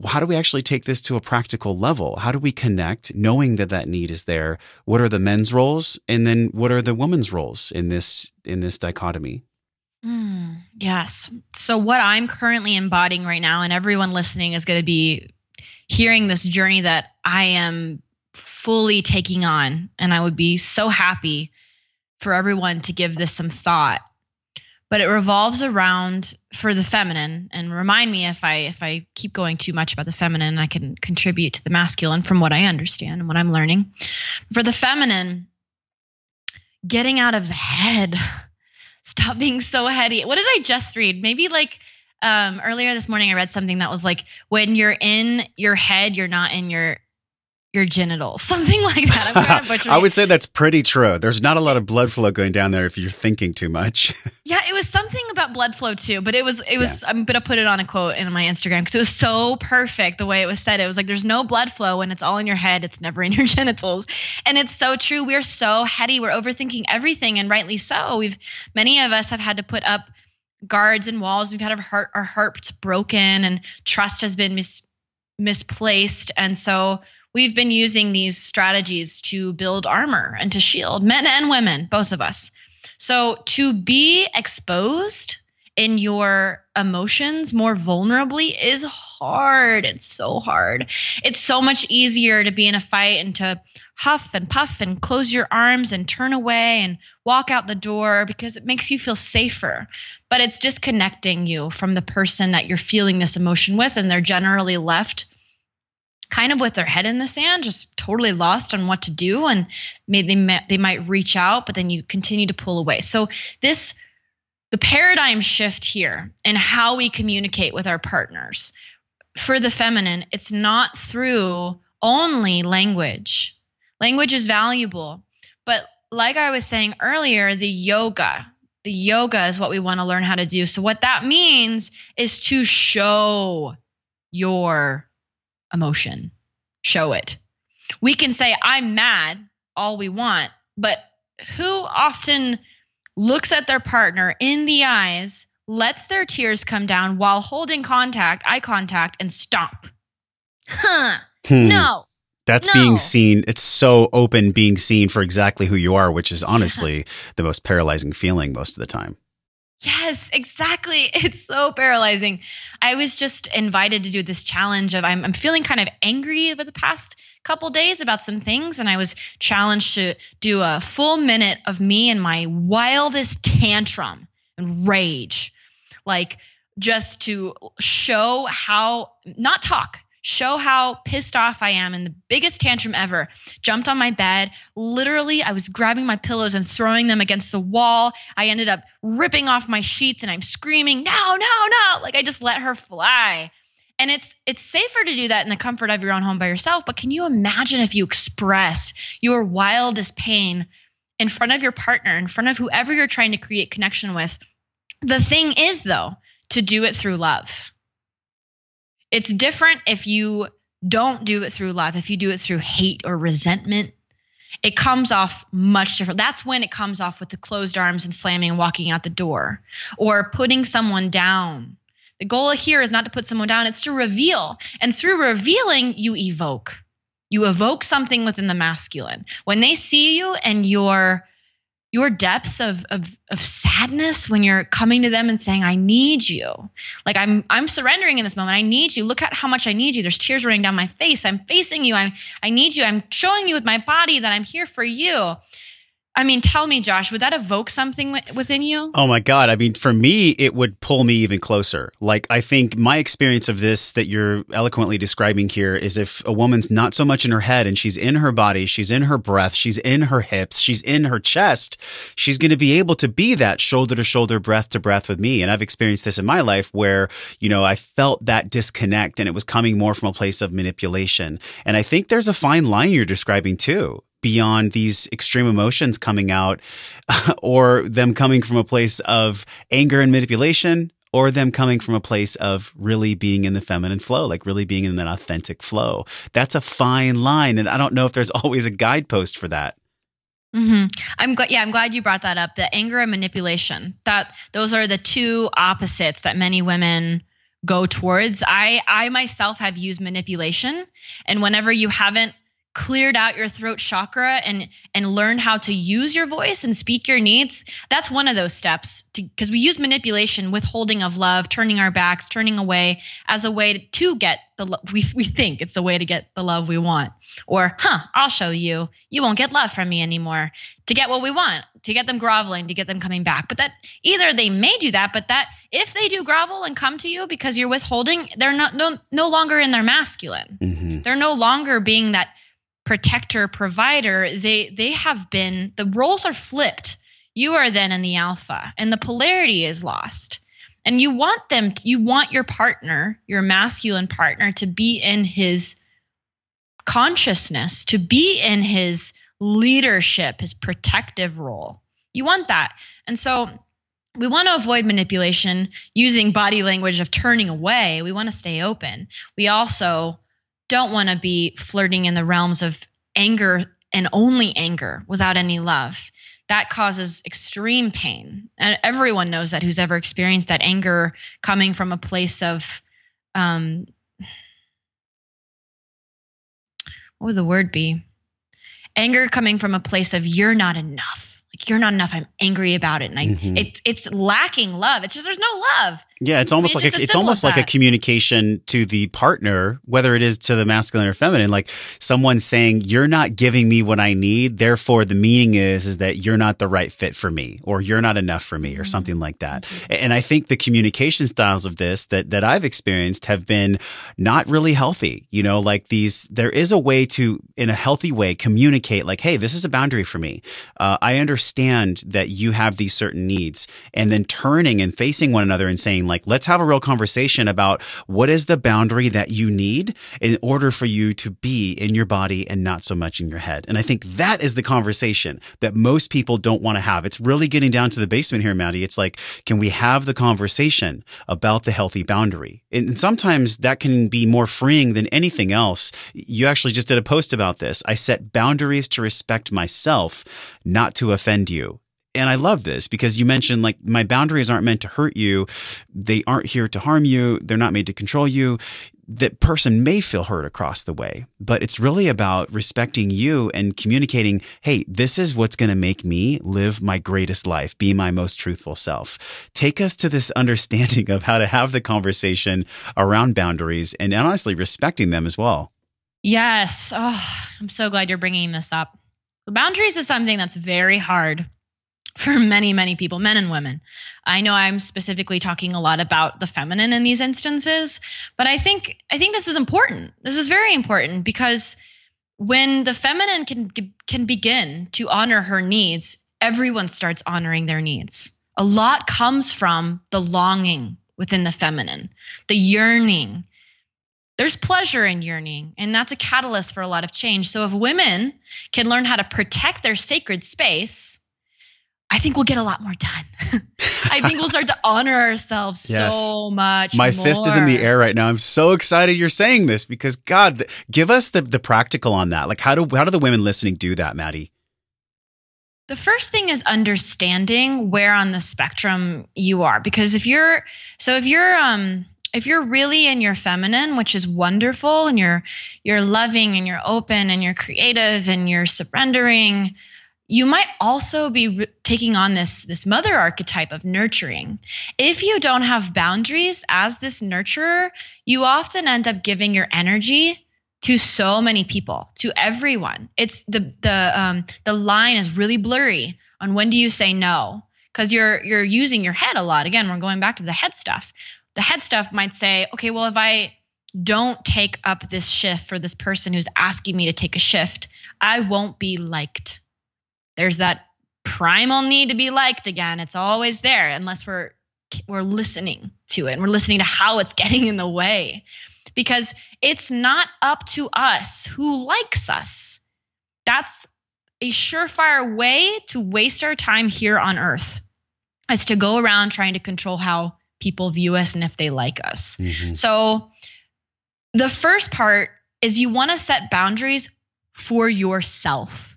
How do we actually take this to a practical level? How do we connect knowing that that need is there? What are the men's roles and then what are the women's roles in this in this dichotomy? Mm, yes. So what I'm currently embodying right now and everyone listening is going to be hearing this journey that I am fully taking on. And I would be so happy for everyone to give this some thought. But it revolves around for the feminine and remind me if I if I keep going too much about the feminine, I can contribute to the masculine from what I understand and what I'm learning. For the feminine, getting out of the head. (laughs) Stop being so heady. What did I just read? Maybe like um, earlier this morning I read something that was like when you're in your head, you're not in your your genitals, (laughs) something like that. I'm kind (laughs) of I would say that's pretty true. There's not a lot of blood flow going down there if you're thinking too much. (laughs) yeah, it was something about blood flow too, but it was it was. Yeah. I'm gonna put it on a quote in my Instagram because it was so perfect the way it was said. It was like there's no blood flow when it's all in your head. It's never in your genitals, and it's so true. We're so heady. We're overthinking everything, and rightly so. We've many of us have had to put up guards and walls. We've had our heart our hearts broken, and trust has been mis- misplaced, and so we've been using these strategies to build armor and to shield men and women, both of us. So to be exposed in your emotions more vulnerably is hard. It's so hard. It's so much easier to be in a fight and to huff and puff and close your arms and turn away and walk out the door because it makes you feel safer. But it's disconnecting you from the person that you're feeling this emotion with, and they're generally left kind of with their head in the sand, just totally lost on what to do, and maybe they they might reach out, but then you continue to pull away. So this the paradigm shift here and how we communicate with our partners for the feminine it's not through only language. Language is valuable. But like i was saying earlier the yoga the yoga is what we want to learn how to do. So what that means is to show your emotion. Show it. We can say, I'm mad all we want, but who often looks at their partner in the eyes, lets their tears come down while holding contact, eye contact, and stop? Huh. Hmm. No. That's no. being seen. It's so open being seen for exactly who you are, which is honestly (laughs) the most paralyzing feeling most of the time. Yes, exactly. (laughs) It's so paralyzing. I was just invited to do this challenge of I'm, I'm feeling kind of angry over the past couple days about some things, and I was challenged to do a full minute of me and my wildest tantrum and rage, like just to show how not talk show how pissed off I am in the biggest tantrum ever. Jumped on my bed. Literally, I was grabbing my pillows and throwing them against the wall. I ended up ripping off my sheets and I'm screaming, "No, no, no!" Like I just let her fly. And it's it's safer to do that in the comfort of your own home by yourself, but can you imagine if you expressed your wildest pain in front of your partner, in front of whoever you're trying to create connection with? The thing is though, to do it through love it's different if you don't do it through love, if you do it through hate or resentment. It comes off much different. That's when it comes off with the closed arms and slamming and walking out the door or putting someone down. The goal here is not to put someone down, it's to reveal. And through revealing, you evoke. You evoke something within the masculine. When they see you and you're your depths of, of of sadness when you're coming to them and saying i need you. Like i'm i'm surrendering in this moment. I need you. Look at how much i need you. There's tears running down my face. I'm facing you. I'm i need you. I'm showing you with my body that i'm here for you I mean, tell me, Josh, would that evoke something within you? Oh my God. I mean, for me, it would pull me even closer. Like, I think my experience of this that you're eloquently describing here is if a woman's not so much in her head and she's in her body, she's in her breath, she's in her hips, she's in her chest, she's going to be able to be that shoulder to shoulder, breath to breath with me. And I've experienced this in my life where, you know, I felt that disconnect and it was coming more from a place of manipulation. And I think there's a fine line you're describing too beyond these extreme emotions coming out (laughs) or them coming from a place of anger and manipulation or them coming from a place of really being in the feminine flow, like really being in an authentic flow. That's a fine line. And I don't know if there's (laughs) always a guidepost for that. Mm-hmm. I'm glad. Yeah, I'm glad you brought that up. The anger and manipulation. That those are the two opposites that many women go towards. I I myself have used manipulation, and whenever you haven't cleared out your throat chakra and and learned how to use your voice and speak your needs that's one of those steps because we use manipulation withholding of love turning our backs turning away as a way to get the lo- we, we think it's a way to get the love we want. Or huh i'll show you. You won't get love from me anymore. To get what we want to get them groveling to get them coming back. But that either they may do that but that if they do grovel and come to you because you're withholding they're not no, no longer in their masculine. Mm-hmm. they're no longer being that protector provider they they have been the roles are flipped you are then in the alpha and the polarity is lost And you want them, you want your partner, your masculine partner, to be in his consciousness, to be in his leadership, his protective role. You want that. And so we want to avoid manipulation using body language of turning away. We want to stay open. We also don't want to be flirting in the realms of anger and only anger without any love. That causes extreme pain. And everyone knows that who's ever experienced that anger coming from a place of, um, what would the word be? Anger coming from a place of, you're not enough like you're not enough i'm angry about it and I, mm-hmm. it's it's lacking love it's just there's no love yeah it's almost it's like a, it's almost like a communication to the partner whether it is to the masculine or feminine. Like someone saying you're not giving me what i need therefore the meaning is is that you're not the right fit for me or you're not enough for me or mm-hmm. something like that. Mm-hmm. and i think the communication styles of this that that i've experienced have been not really healthy. You know like these there is a way to in a healthy way communicate like hey this is a boundary for me. Uh, i understand that you have these certain needs and then turning and facing one another and saying like let's have a real conversation about what is the boundary that you need in order for you to be in your body and not so much in your head. And i think that is the conversation that most people don't want to have. It's really getting down to the basement here maddie. It's like can we have the conversation about the healthy boundary? And sometimes that can be more freeing than anything else. You actually just did a post about this. I set boundaries to respect myself not to offend you. And I love this because you mentioned like my boundaries aren't meant to hurt you. They aren't here to harm you. They're not made to control you. That person may feel hurt across the way, but it's really about respecting you and communicating, hey, this is what's going to make me live my greatest life, be my most truthful self. Take us to this understanding of how to have the conversation around boundaries and honestly respecting them as well. Yes. Oh, I'm so glad you're bringing this up. Boundaries is something that's very hard for many, many people, men and women. I know I'm specifically talking a lot about the feminine in these instances, but I think I think this is important. This is very important because when the feminine can can begin to honor her needs, everyone starts honoring their needs. A lot comes from the longing within the feminine, the yearning, there's pleasure in yearning, and that's a catalyst for a lot of change. So if women can learn how to protect their sacred space, I think we'll get a lot more done. (laughs) I think we'll start to honor ourselves yes. so much. My more. fist is in the air right now. I'm so excited you're saying this because God, give us the the practical on that. Like how do how do the women listening do that, Maddie? The first thing is understanding where on the spectrum you are because if you're so if you're um if you're really in your feminine which is wonderful and you're you're loving and you're open and you're creative and you're surrendering you might also be re- taking on this this mother archetype of nurturing. If you don't have boundaries as this nurturer you often end up giving your energy to so many people to everyone. It's the the um the line is really blurry on when do you say no because you're you're using your head a lot. Again we're going back to the head stuff. The head stuff might say, okay, well, if I don't take up this shift for this person who's asking me to take a shift, I won't be liked. There's that primal need to be liked again. It's always there unless we're we're listening to it and we're listening to how it's (laughs) getting in the way. Because it's not up to us who likes us. That's a surefire way to waste our time here on earth is to go around trying to control how people view us and if they like us. Mm-hmm. So the first part is you want to set boundaries for yourself.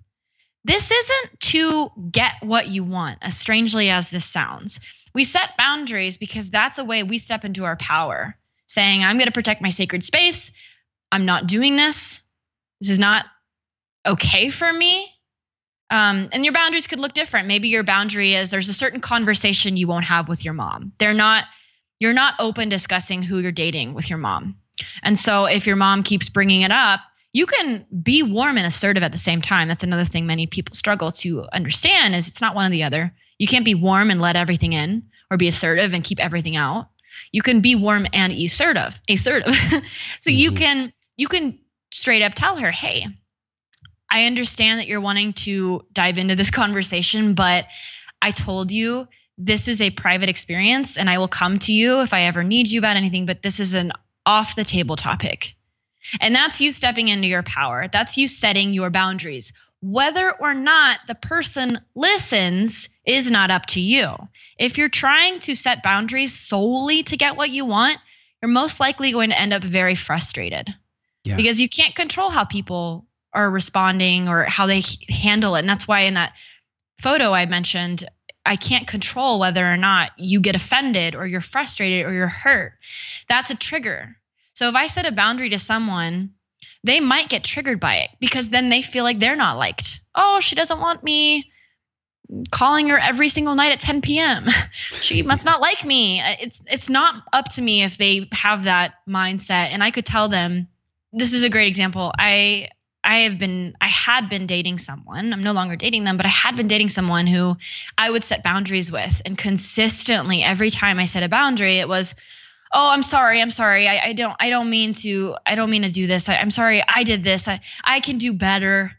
This isn't to get what you want, as strangely as this sounds. We set boundaries because that's a way we step into our power, saying, I'm going to protect my sacred space. I'm not doing this. This is not okay for me. Um, and your boundaries could look different. Maybe your boundary is there's a certain conversation you won't have with your mom. They're not, you're not open discussing who you're dating with your mom. And so if your mom keeps bringing it up, you can be warm and assertive at the same time. That's another thing many people struggle to understand is it's not one or the other. You can't be warm and let everything in or be assertive and keep everything out. You can be warm and assertive, assertive. (laughs) so mm-hmm. you can you can straight up tell her, "Hey, I understand that you're wanting to dive into this (laughs) conversation, but I told you this is a private experience and I will come to you if I ever need you about anything, but this is an off the table topic. And that's you stepping into your power. That's you setting your boundaries. Whether or not the person listens is not up to you. If you're trying to set boundaries solely to get what you want, you're most likely going to end up very frustrated yeah. because you can't control how people are responding or how they handle it. And that's why in that photo I mentioned, I can't control whether or not you get offended or you're frustrated or you're hurt. That's a trigger. So if I set a boundary to someone, they might get triggered by it because then they feel like they're not liked. Oh, she doesn't want me calling her every single night at 10 p.m. (laughs) she must not like me. Uh, it's it's not up to me if they have that mindset and I could tell them this is a great example. I I have been I had been dating someone. I'm no longer dating them, but I had been dating someone who I would set boundaries with and consistently every time I set a boundary it was oh i'm sorry i'm sorry i, I don't i don't mean to i don't mean to do this I, i'm sorry i did this i i can do better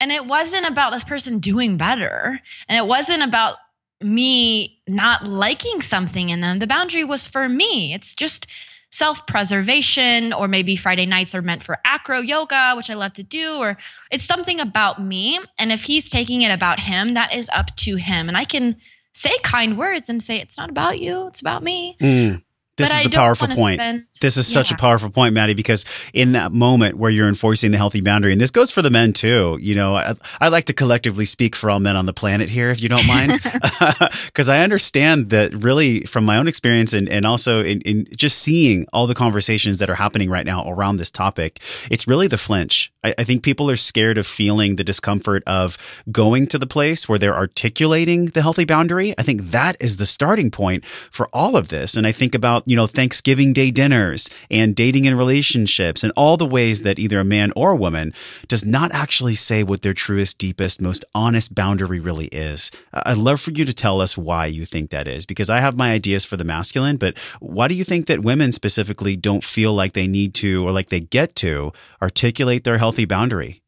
and it wasn't about this person doing better and it wasn't about me not liking something in them the boundary was for me it's just self preservation, or maybe Friday nights are meant for acro yoga, which I love to do, or it's something about me. And if he's taking it about him, that is up to him. And I can say kind words and say, it's not about you, it's about me. Mm. This but is I the powerful point. Spend, this is yeah. such a powerful point, Maddie, because in that moment where you're enforcing the healthy boundary, and this goes for the men too, you know, I, I like to collectively speak for all men on the planet here, if you don't mind, (laughs) (laughs) because I understand that really from my own experience and, and also in, in just seeing all the conversations that are happening right now around this topic, it's really the flinch. I, I think people are scared of feeling the discomfort of going to the place where they're articulating the healthy boundary. I think that is the starting point for all of this. And I think about you know, Thanksgiving Day dinners and dating and relationships and all the ways that either a man or a woman does not actually say what their truest, deepest, most honest boundary really is. I'd love for you to tell us why you think that is, because I have my ideas for the masculine, but why do you think that women specifically don't feel like they need to or like they get to articulate their healthy boundary?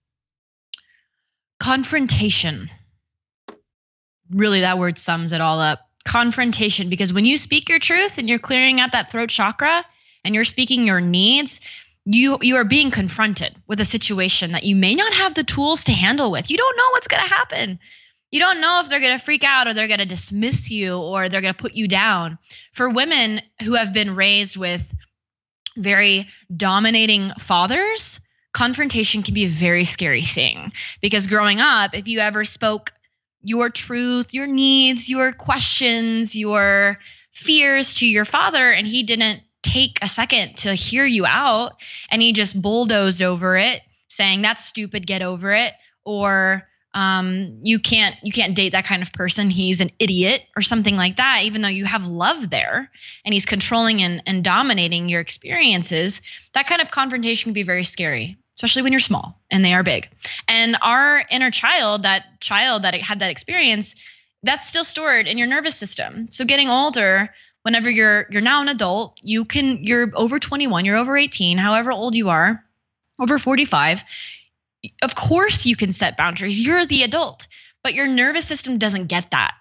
Confrontation. Really, that word sums it all up confrontation because when you speak your truth and you're clearing out that throat chakra and you're speaking your needs you you are being confronted with a situation that you may not have the tools to handle with. You don't know what's going to happen. You don't know if they're going to freak out or they're going to dismiss you or they're going to put you down. For women who have been raised with very dominating fathers confrontation can be a very scary thing because growing up if you ever spoke your truth, your needs, your questions, your fears to your father, and he didn't take a second to hear you out and he just bulldozed over it, saying, That's stupid, get over it. Or um, you can't you can't date that kind of person he's an idiot or something like that even though you have love there and he's controlling and, and dominating your experiences that kind of confrontation can be very scary especially when you're small and they are big. And our inner child, that child that had that experience, that's still stored in your nervous system. So getting older, whenever you're you're now an adult, you can you're over 21, you're over 18, however old you are, over 45, of course you can set boundaries. You're the adult, but your nervous system doesn't get that.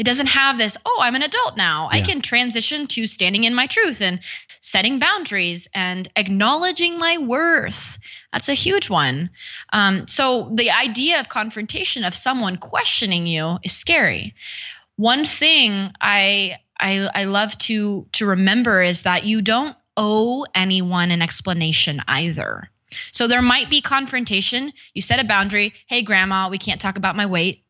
It doesn't have this, oh, I'm an adult now. Yeah. I can transition to standing in my truth and setting boundaries and acknowledging my worth. That's a huge one. Um, so the idea of confrontation of someone questioning you is scary. One thing I I, I love to to remember is that you don't owe anyone an explanation either. So there might be confrontation. You set a boundary. Hey, grandma, we can't talk about my weight.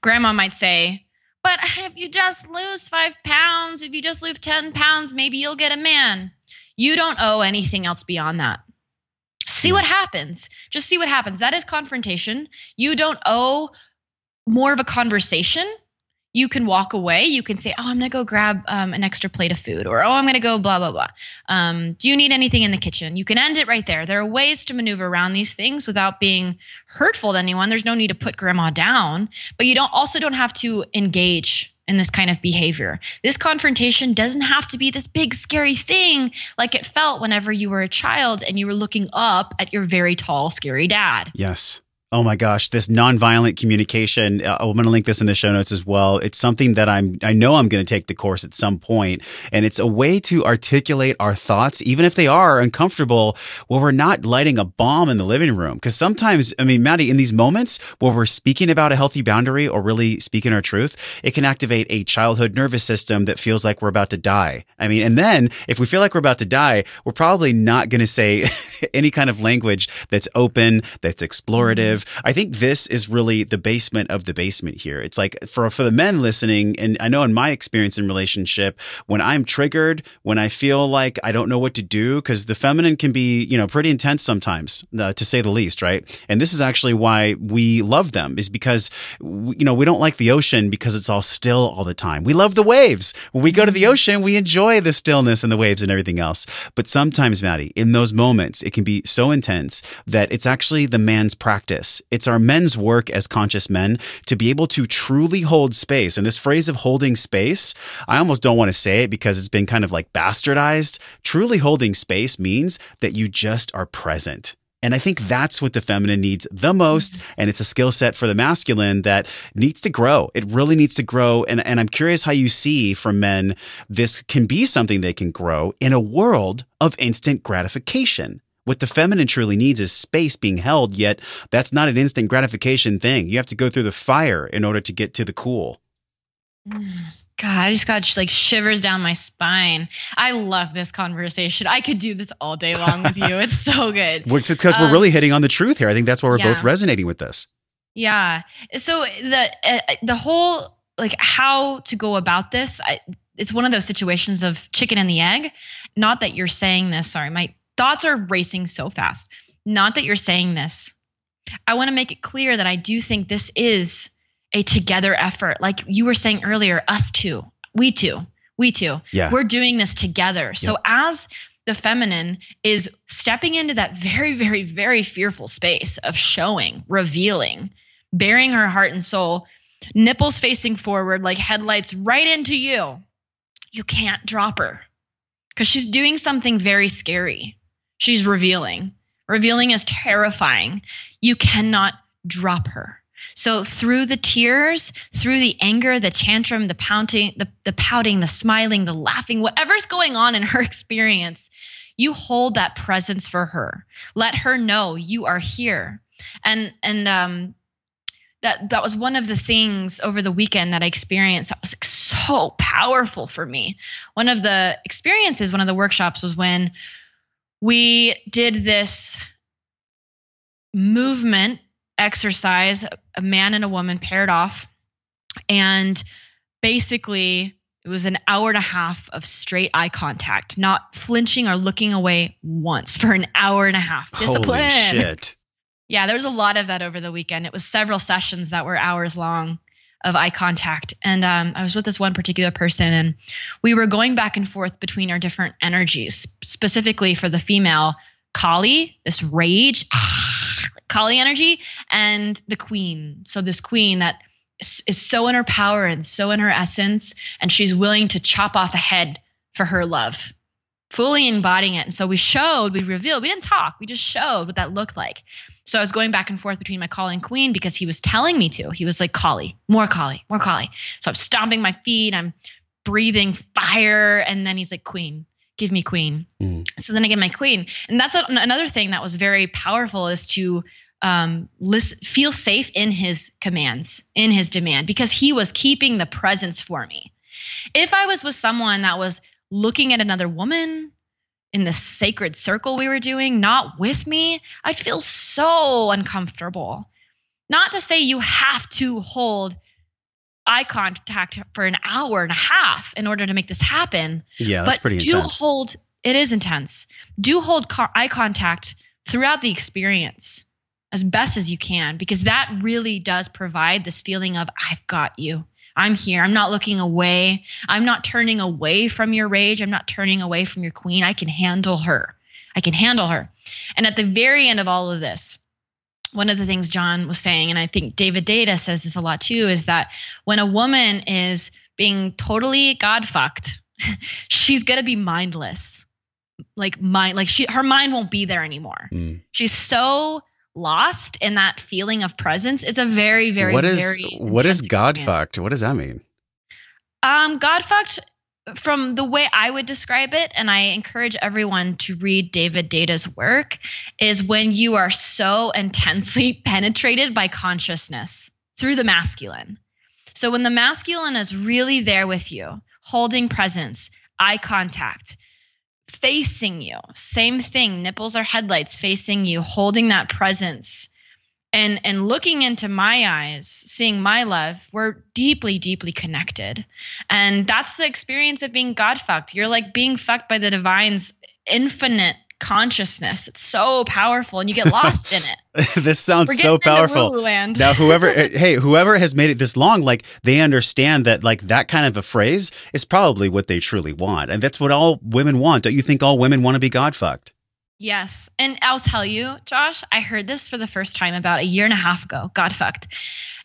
Grandma might say, but if you just lose five pounds, if you just lose 10 pounds, maybe you'll get a man. You don't owe anything else beyond that. See what happens. Just see what happens. That is confrontation. You don't owe more of a conversation you can walk away. You can say, "Oh, I'm gonna go grab um, an extra plate of food," or "Oh, I'm gonna go blah blah blah." Um, do you need anything in the kitchen? You can end it right there. There are ways to maneuver around these things without being hurtful to anyone. There's no need to put grandma down, but you don't also don't have to engage in this kind of behavior. This confrontation doesn't have to be this big scary thing like it felt whenever you were a child and you were looking up at your very tall scary dad. Yes. Oh my gosh, this nonviolent communication. Uh, I'm going to link this in the show notes as well. It's something that I'm, I know I'm going to take the course at some point, and it's a way to articulate our thoughts, even if they are uncomfortable, where we're not lighting a bomb in the living room. Because sometimes, I mean, Maddie, in these moments where we're speaking about a healthy boundary or really speaking our truth, it can activate a childhood nervous system that feels like we're about to die. I mean, and then if we feel like we're about to die, we're probably not going to say (laughs) any kind of language that's open, that's explorative I think this is really the basement of the basement here. It's like for for the men listening, and I know in my experience in relationship, when I'm triggered, when I feel like I don't know what to do, because the feminine can be you know pretty intense sometimes, uh, to say the least, right? And this is actually why we love them, is because we, you know we don't like the ocean because it's all still all the time. We love the waves. When we go to the ocean, we enjoy the stillness and the waves and everything else. But sometimes, Maddie, in those moments, it can be so intense that it's actually the man's practice it's our men's work as conscious men to be able to truly hold space. And this phrase of holding space, I almost don't want to say it because it's been kind of like bastardized. Truly holding space means that you just are present. And I think that's what the feminine needs the most. Mm-hmm. And it's a skill set for the masculine that needs to grow. It really needs to grow. And, and I'm curious how you see for men, this can be something they can grow in a world of instant gratification. What the feminine truly needs is space being held, yet that's not an instant gratification thing. You have to go through the fire in order to get to the cool. (sighs) God, I just got like shivers down my spine. I love this conversation. I could do this all day long with you. It's so (laughs) good. Because um, we're really hitting on the truth here. I think that's why we're yeah. both resonating with this. Yeah. So the uh, the whole like how to go about this, I, it's one of those situations of chicken and the egg. Not that you're saying this. Sorry, my thoughts are racing so fast. Not that you're saying this. I want to make it clear that I do think this is a together effort. Like you were saying earlier, us two, we two, we two. Yeah. We're doing this together. So as the feminine is stepping into that very, very, very fearful space of showing, revealing, bearing her heart and soul, nipples facing forward, like headlights right into you. You can't drop her because she's doing something very scary. She's revealing. Revealing is terrifying. You cannot drop her. So through the tears, through the anger, the tantrum, the pouting, the, the pouting, the smiling, the laughing, whatever's going on in her (laughs) experience, you hold that presence for her. Let her know you are here. And and um that that was one of the things over the weekend that I experienced that was like so powerful for me. One of the experiences, one of the workshops was when we did this movement exercise, a man and a woman paired off. And basically, it was an hour and a half of straight eye contact, not flinching or looking away once for an hour and a half. Discipline. Holy shit. Yeah, there was a lot of that over the weekend. It was several sessions that were hours long of eye contact. And um, I was with this one particular person, and we were going back and forth between our different energies, specifically for the female, Kali, this rage, (sighs) Kali energy, and the queen. So, this queen that is, is so in her power and so in her essence, and she's willing to chop off a head for her love fully embodying it. And so we showed, we revealed, we didn't talk, we just showed what that looked like. So I was going back and forth between my Kali and Queen because he was telling me to. He was like, Kali, more Kali, more Kali. So I'm stomping my feet, I'm breathing fire. And then he's like, Queen, give me Queen. Mm. So then I get my Queen. And that's another thing that was very powerful is to um, listen, feel safe in his commands, in his demand, because he was keeping the presence for me. If I was with someone that was looking at another woman in the sacred circle we were doing, not with me, I'd feel so uncomfortable. Not to say you have to hold eye contact for an hour and a half in order to make this happen. Yeah, that's pretty intense. but pretty do intense. hold it is intense. Do hold co- eye contact throughout the experience as best as you can because that really does provide this feeling of I've got you. I'm here. I'm not looking away. I'm not turning away from your rage. I'm not turning away from your queen. I can handle her. I can handle her. And at the very end of all of this, one of the things John was saying, and I think David Deida says this a lot too, is that when a woman is being totally God fucked, (laughs) she's gonna be mindless. Like mind like she her mind won't be there anymore. Mm. She's so lost in that feeling of presence, it's a very, very, what is very what is God experience. fucked? What does that mean? Um, God fucked from the way I would describe it, and I encourage everyone to read David Deida's work, is when you are so intensely (laughs) penetrated by consciousness through the masculine. So when the masculine is really there with you, holding presence, eye contact, facing you, same thing, nipples or headlights facing you, holding that presence. And and looking into my eyes seeing my love we're deeply deeply connected. And that's the experience of being god fucked you're like being fucked by the divine's infinite consciousness it's so powerful and you get lost in it (laughs) this sounds so powerful. now whoever (laughs) eh, hey whoever has made it this long like they understand that like that kind of a phrase is probably what they truly want and that's what all women want don't you think all women want to be god fucked Yes. And I'll tell you, Josh, I heard this for the first time about a year and a half ago. God fucked.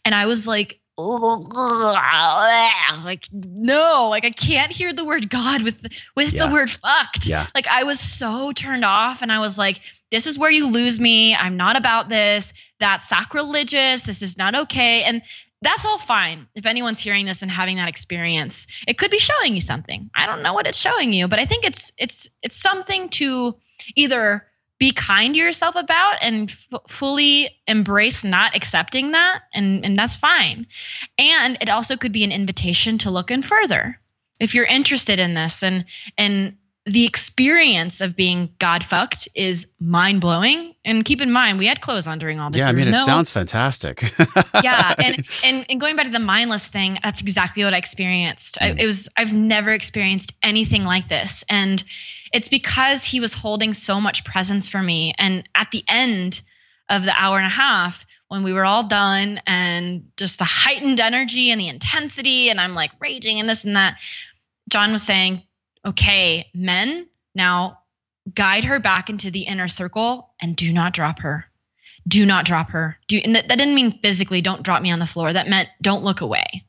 And I was like, (laughs) like no, like I can't hear the word God with with Yeah. the word fucked. Yeah. Like I was so turned off and I was like, this is where you lose me. I'm not about this. That's sacrilegious. This is not okay. And that's all fine if anyone's hearing this and having that experience. It could be showing you something. I don't know what it's showing you, but I think it's it's it's something to either be kind to yourself about and f- fully embrace not accepting that and and that's fine. And it also could be an invitation to look in further. If you're interested in this and and the experience of being god fucked is mind blowing and keep in mind we had clothes on during all this. Yeah i mean it no- sounds fantastic. (laughs) Yeah (laughs) and, and and going back to the mindless thing that's exactly what i experienced. I, Mm. it was i've never experienced anything like this. And it's because he was holding so much presence for me and at the end of the hour and a half when we were all done and just the heightened energy and the intensity and i'm like raging and this and that john was saying okay men now guide her back into the inner circle and do not drop her do not drop her. Do and that, that didn't mean physically don't drop me on the floor. That meant don't look away.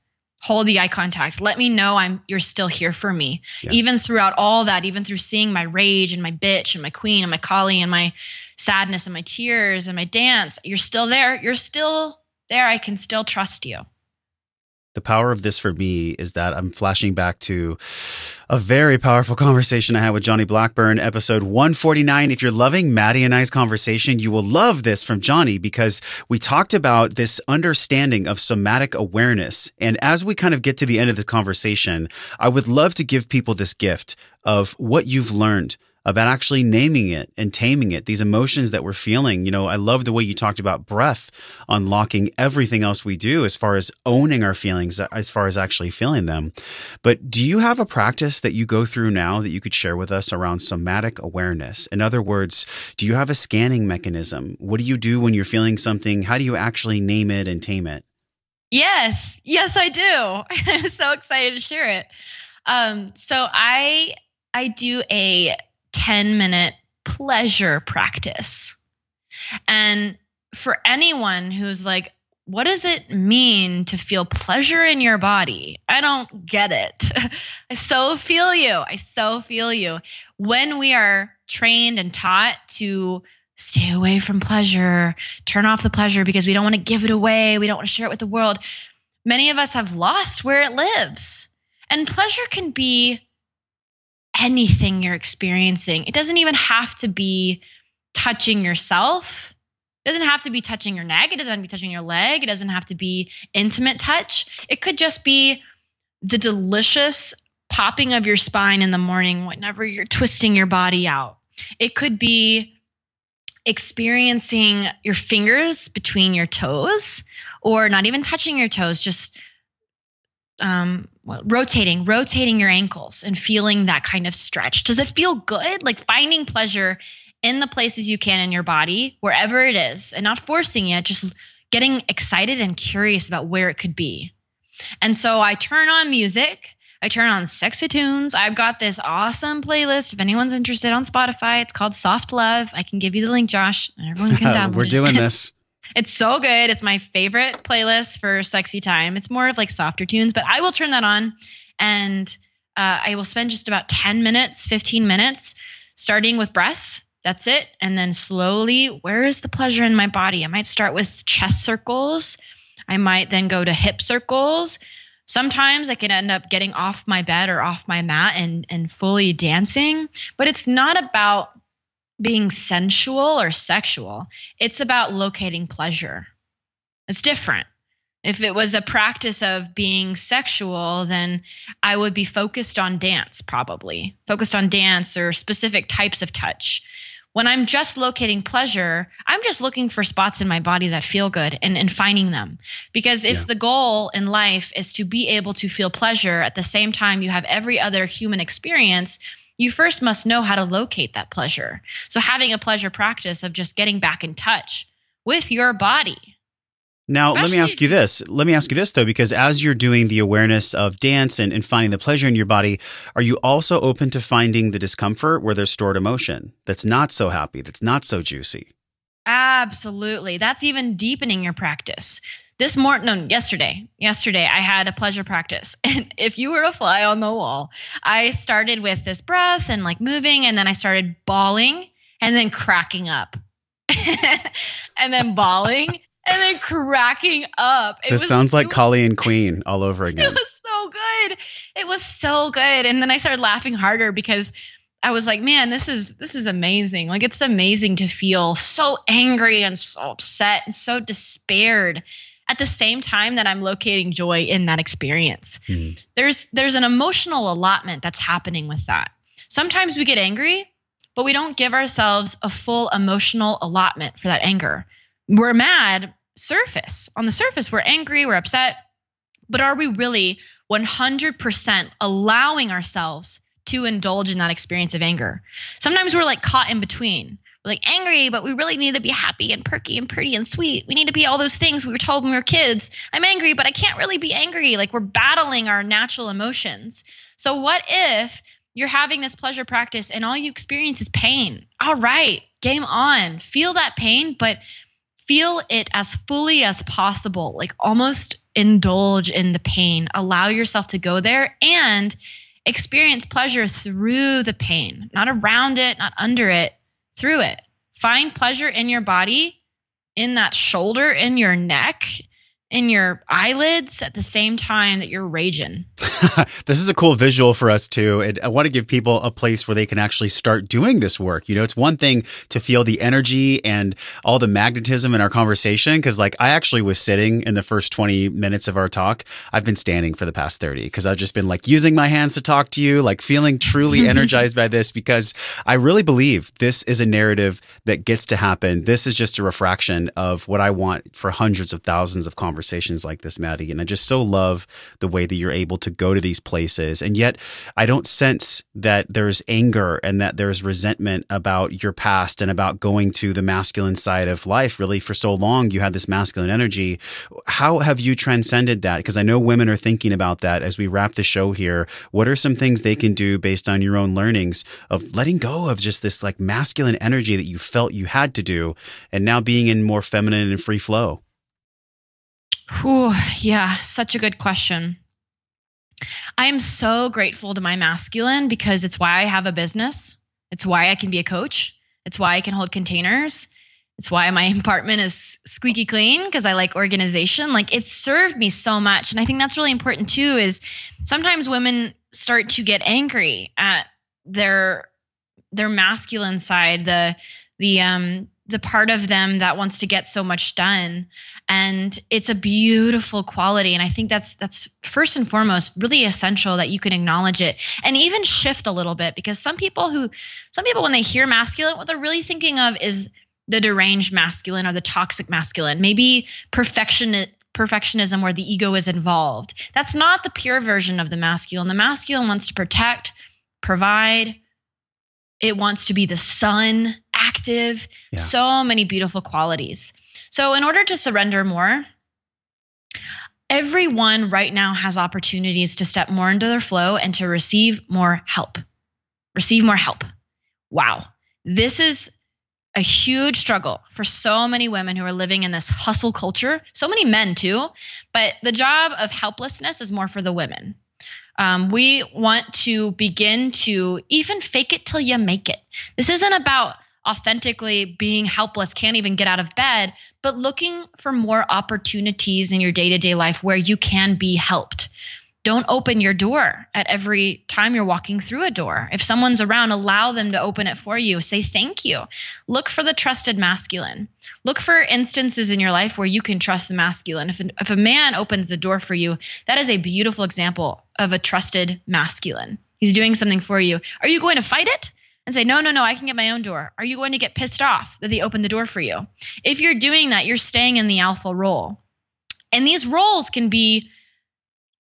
Hold the eye contact. Let me know I'm you're still here for me. Yeah. Even throughout all that, even through seeing my rage and my bitch and my queen and my Kali and my sadness and my tears and my dance, you're still there. You're still there. I can still trust you. The power of this for me is that I'm flashing back to a very powerful conversation I had with Johnny Blackburn, episode 149. If you're loving Maddie and I's conversation, you will love this from Johnny because we talked about this understanding of somatic awareness. And as we kind of get to the end of the conversation, I would love to give people this gift of what you've learned about actually naming it and taming it, these emotions that we're feeling. You know, I love the way you talked about breath unlocking everything else we do as far as owning our feelings, as far as actually feeling them. But do you have a practice that you go through now that you could share with us around somatic awareness? In other words, do you have a scanning mechanism? What do you do when you're feeling something? How do you actually name it and tame it? Yes, yes, I do. I'm (laughs) so excited to share it. Um, so I I do a 10 minute pleasure practice. And for anyone who's like, what does it mean to feel pleasure in your body? I don't get it. (laughs) I so feel you. I so feel you. When we are trained and taught to stay away from pleasure, turn off the pleasure because we don't want to give it away, we don't want to share it with the world, many of us have lost where it lives. And pleasure can be anything you're experiencing. It doesn't even have to be touching yourself. It doesn't have to be touching your neck. It doesn't have to be touching your leg. It doesn't have to be intimate touch. It could just be the delicious popping of your spine in the morning whenever you're twisting your body out. It could be experiencing your fingers between your toes or not even touching your toes, just um, well, rotating, rotating your ankles and feeling that kind of stretch. Does it feel good? Like finding pleasure in the places you can in your body, wherever it is, and not forcing it, just getting excited and curious about where it could be. And so I turn on music. I turn on sexy tunes. I've got this awesome playlist. If anyone's interested on Spotify, it's called Soft Love. I can give you the link, Josh, and everyone can (laughs) download it. We're doing (laughs) this. It's so good. It's my favorite playlist for sexy time. It's more of like softer tunes, but I will turn that on and uh, I will spend just about 10 minutes, 15 minutes starting with breath That's it. And then slowly, where is the pleasure in my body? I might start with chest circles. I might then go to hip circles. Sometimes I can end up getting off my bed or off my mat and, and fully dancing, but it's not about being sensual or sexual. It's about locating pleasure. It's different. If it was a practice of being sexual, then I would be focused on dance, probably focused on dance or specific types of touch. When I'm just locating pleasure, I'm just looking for spots in my body that feel good and, and finding them. Because if yeah. the goal in life is to be able to feel pleasure at the same time you have every other human experience, you first must know how to locate that pleasure. So, having a pleasure practice of just getting back in touch with your body now, Especially, let me ask you this. Let me ask you this, though, because as you're doing the awareness of dance and, and finding the pleasure in your body, are you also open to finding the discomfort where there's stored emotion that's not so happy, that's not so juicy? Absolutely. That's even deepening your practice. This morning, no, yesterday, yesterday, I had a pleasure practice. (laughs) And if you were a fly on the wall, I started with this breath and like moving, and then I started bawling and then cracking up. (laughs) and then bawling and then cracking up. It this was, sounds like Kali and Queen all over (laughs) again. It was so good. It was so good. And then I started laughing harder because I was like, man, this is this is amazing. Like it's amazing to feel so angry and so upset and so despaired at the same time that I'm locating joy in that experience. Mm. There's there's an emotional allotment that's happening with that. Sometimes we get angry, but we don't give ourselves a full emotional allotment for that anger. We're mad surface. On the surface, we're angry, we're upset, but are we really 100% allowing ourselves to indulge in that experience of anger? Sometimes we're like caught in between. Like angry, but we really need to be happy and perky and pretty and sweet. We need to be all those things we were told when we were kids. I'm angry, but I can't really be angry. Like we're battling our natural emotions. So, what if you're having this pleasure practice and all you experience is pain? All right, game on. Feel that pain, but feel it as fully as possible, like almost indulge in the pain, allow yourself to go there and experience pleasure through the pain, not around it, not under it, through it. Find pleasure in your body, in that shoulder, in your neck, in your eyelids at the same time that you're raging. (laughs) this is a cool visual for us too. And I want to give people a place where they can actually start doing this work. You know, it's one thing to feel the energy and all the magnetism in our conversation. Cause like I actually was sitting in the first 20 minutes of our talk. I've been standing for the past 30 because I've just been like using my hands to talk to you, like feeling truly (laughs) energized by this because I really believe this is a narrative that gets to happen. This is just a refraction of what I want for hundreds of thousands of conversations conversations like this, Maddie. And I just so love the way that you're able to go to these places. And yet, I don't sense that there's anger and that there's resentment about your past and about going to the masculine side of life. Really, for so long, you had this masculine energy. How have you transcended that? Because I know women are thinking about that as we wrap the show here. What are some things they can do based on your own learnings of letting go of just this like masculine energy that you felt you had to do and now being in more feminine and free flow? Whew, yeah, such a good question. I am so grateful to my masculine because it's why I have a business. It's why I can be a coach. It's why I can hold containers. It's why my (laughs) apartment is squeaky clean because I like organization. Like it's served me so much. And I think that's really important too is sometimes women start to get angry at their their masculine side, the the um the part of them that wants to get so much done and it's a beautiful quality. And i think that's that's first and foremost really essential that you can acknowledge it and even shift a little bit because some people who some people when they hear masculine what they're really thinking of is the deranged masculine or the toxic masculine maybe perfection perfectionism where the ego is involved. That's not the pure version of the masculine. The masculine wants to protect provide. It wants to be the sun, active, yeah. so many beautiful qualities. So, in order to surrender more, everyone right now has opportunities to step more into their flow and to receive more help. Receive more help. Wow. This is a huge struggle for so many women who are living in this hustle culture, so many men too. But the job of helplessness is more for the women. Um, we want to begin to even fake it till you make it. This isn't about authentically being helpless, can't even get out of bed, but looking for more opportunities in your day to day life where you can be helped. Don't open your door at every time you're walking through a door. If someone's around, allow them to open it for you. Say thank you. Look for the trusted masculine. Look for instances in your life where you can trust the masculine. If, if a man opens the door for you, that is a beautiful example of a trusted masculine. He's doing something for you. Are you going to fight it? And say, no, no, no, I can get my own door? Are you going to get pissed off that they opened the door for you? If you're doing that, you're staying in the alpha role. And these roles can be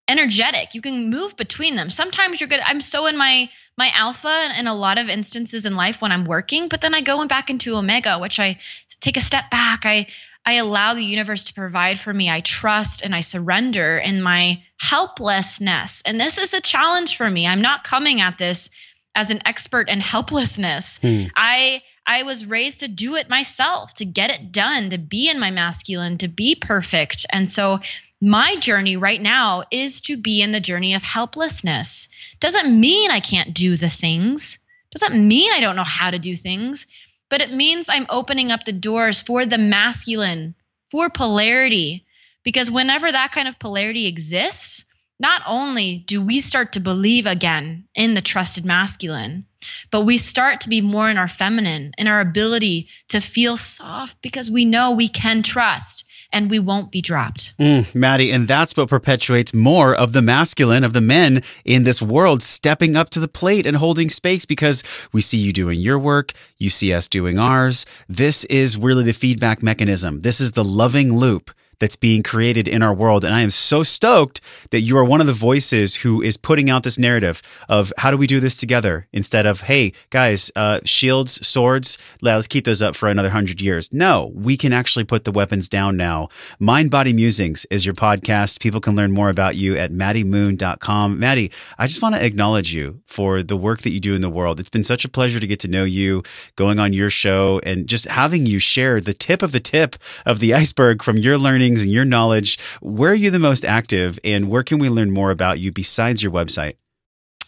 energetic. You can move between them. Sometimes you're good. I'm so in my my alpha in a lot of instances in life when I'm working, but then I go back into omega, which I take a step back. I I allow the universe to provide for me. I trust and I surrender in my helplessness. And this is a challenge for me. I'm not coming at this as an expert in helplessness. Hmm. I I was raised to do it myself, to get it done, to be in my masculine, to be perfect. And so my journey right now is to be in the journey of helplessness. Doesn't mean I can't do the things. Doesn't mean I don't know how to do things, but it means I'm opening up the doors for the masculine, for polarity. Because whenever that kind of polarity exists, not only do we start to believe again in the trusted masculine, but we start to be more in our feminine, in our ability to feel soft because we know we can trust and we won't be dropped. Mm, Maddie, and that's what perpetuates more of the masculine, of the men in this world stepping up to the plate and holding space because we see you doing your work, you see us doing ours. This is really the feedback mechanism. This is the loving loop that's being created in our world. And I am so stoked that you are one of the voices who is putting out this narrative of how do we do this together instead of, hey, guys, uh, shields, swords, let's keep those up for another hundred years. No, we can actually put the weapons down now. Mind Body Musings is your podcast. People can learn more about you at maddiemoon.com. Maddie, I just want to acknowledge you for the work that you do in the world. It's been such a pleasure to get to know you, going on your show, and just having you share the tip of the tip of the iceberg from your learning and your knowledge. Where are you the most active and where can we learn more about you besides your website?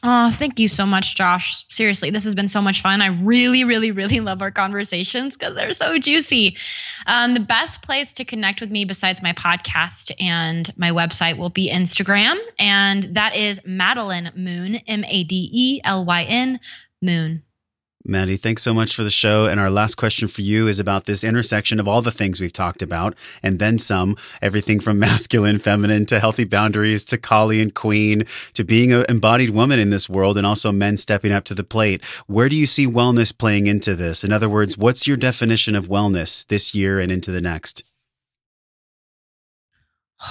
Oh, thank you so much, Josh. Seriously, this has been so much fun. I really, really, really (laughs) love our conversations because they're so juicy. Um, the best place to connect with me besides my podcast and my website will be Instagram, and that is Madelyn Moon, M A D E L Y N Moon. Maddie, thanks so much for the show. And our last question for you is about this intersection of all the things we've talked about and then some everything from (laughs) masculine, feminine to healthy boundaries to Kali and Queen to being an embodied woman in this world and also men stepping up to the plate. Where do you see wellness playing into this? In other words, what's your definition of wellness this year and into the next?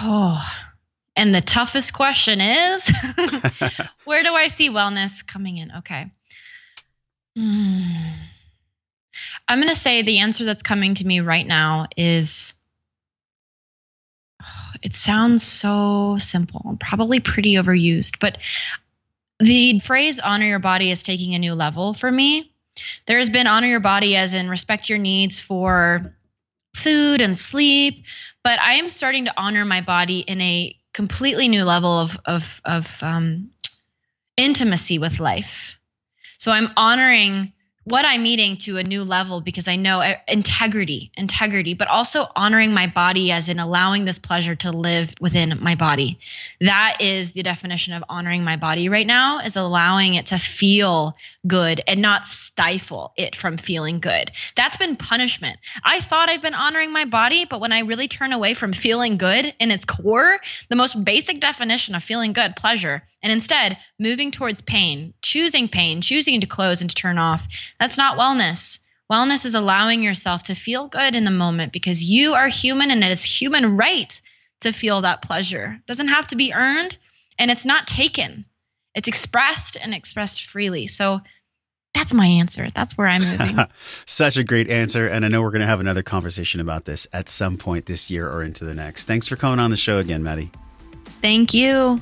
Oh, and the toughest question is (laughs) (laughs) where do I see wellness coming in? Okay. Hmm. I'm going to say the answer that's coming to me right now is (sighs) it sounds so simple, probably pretty overused, but the phrase honor your body is taking a new level for me. There's been honor your body as in respect your needs for food and sleep, but I am starting to honor my body in a completely new level of of of um, intimacy with life. So I'm honoring what I'm eating to a new level because I know uh, integrity, integrity, but also honoring my body as in allowing this pleasure to live within my body. That is the definition of honoring my body right now is allowing it to feel good and not stifle it from feeling good. That's been punishment. I thought I've been honoring my body, but when I really turn away from feeling good in its core, the most basic definition of feeling good, pleasure, and instead moving towards pain, choosing pain, choosing to close and to turn off, that's not wellness. Wellness is allowing yourself to feel good in the moment because you are human and it is human right to feel that pleasure. It doesn't have to be earned and it's not taken. It's expressed and expressed freely. So that's my answer. That's where I'm moving. (laughs) Such a great answer. And I know we're going to have another conversation about this at some point this year or into the next. Thanks for coming on the show again, Maddie. Thank you.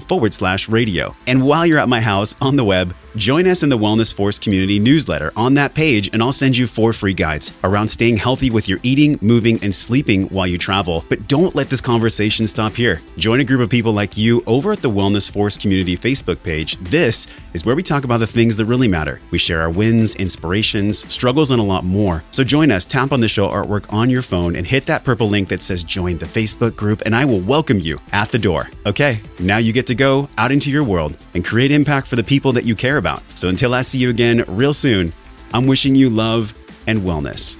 forward slash radio. And while you're at my house on the web, Join us in the Wellness Force community newsletter on that page, and I'll send you four free guides around staying healthy with your eating, moving, and sleeping while you travel. But don't let this conversation stop here. Join a group of people like you over at the Wellness Force community Facebook page. This is where we talk about the things that really matter. We share our wins, inspirations, struggles, and a lot more. So join us, tap on the show artwork on your phone, and hit that purple link that says join the Facebook group, and I will welcome you at the door. Okay, now you get to go out into your world and create impact for the people that you care about about. So until I see you again real soon, I'm wishing you love and wellness.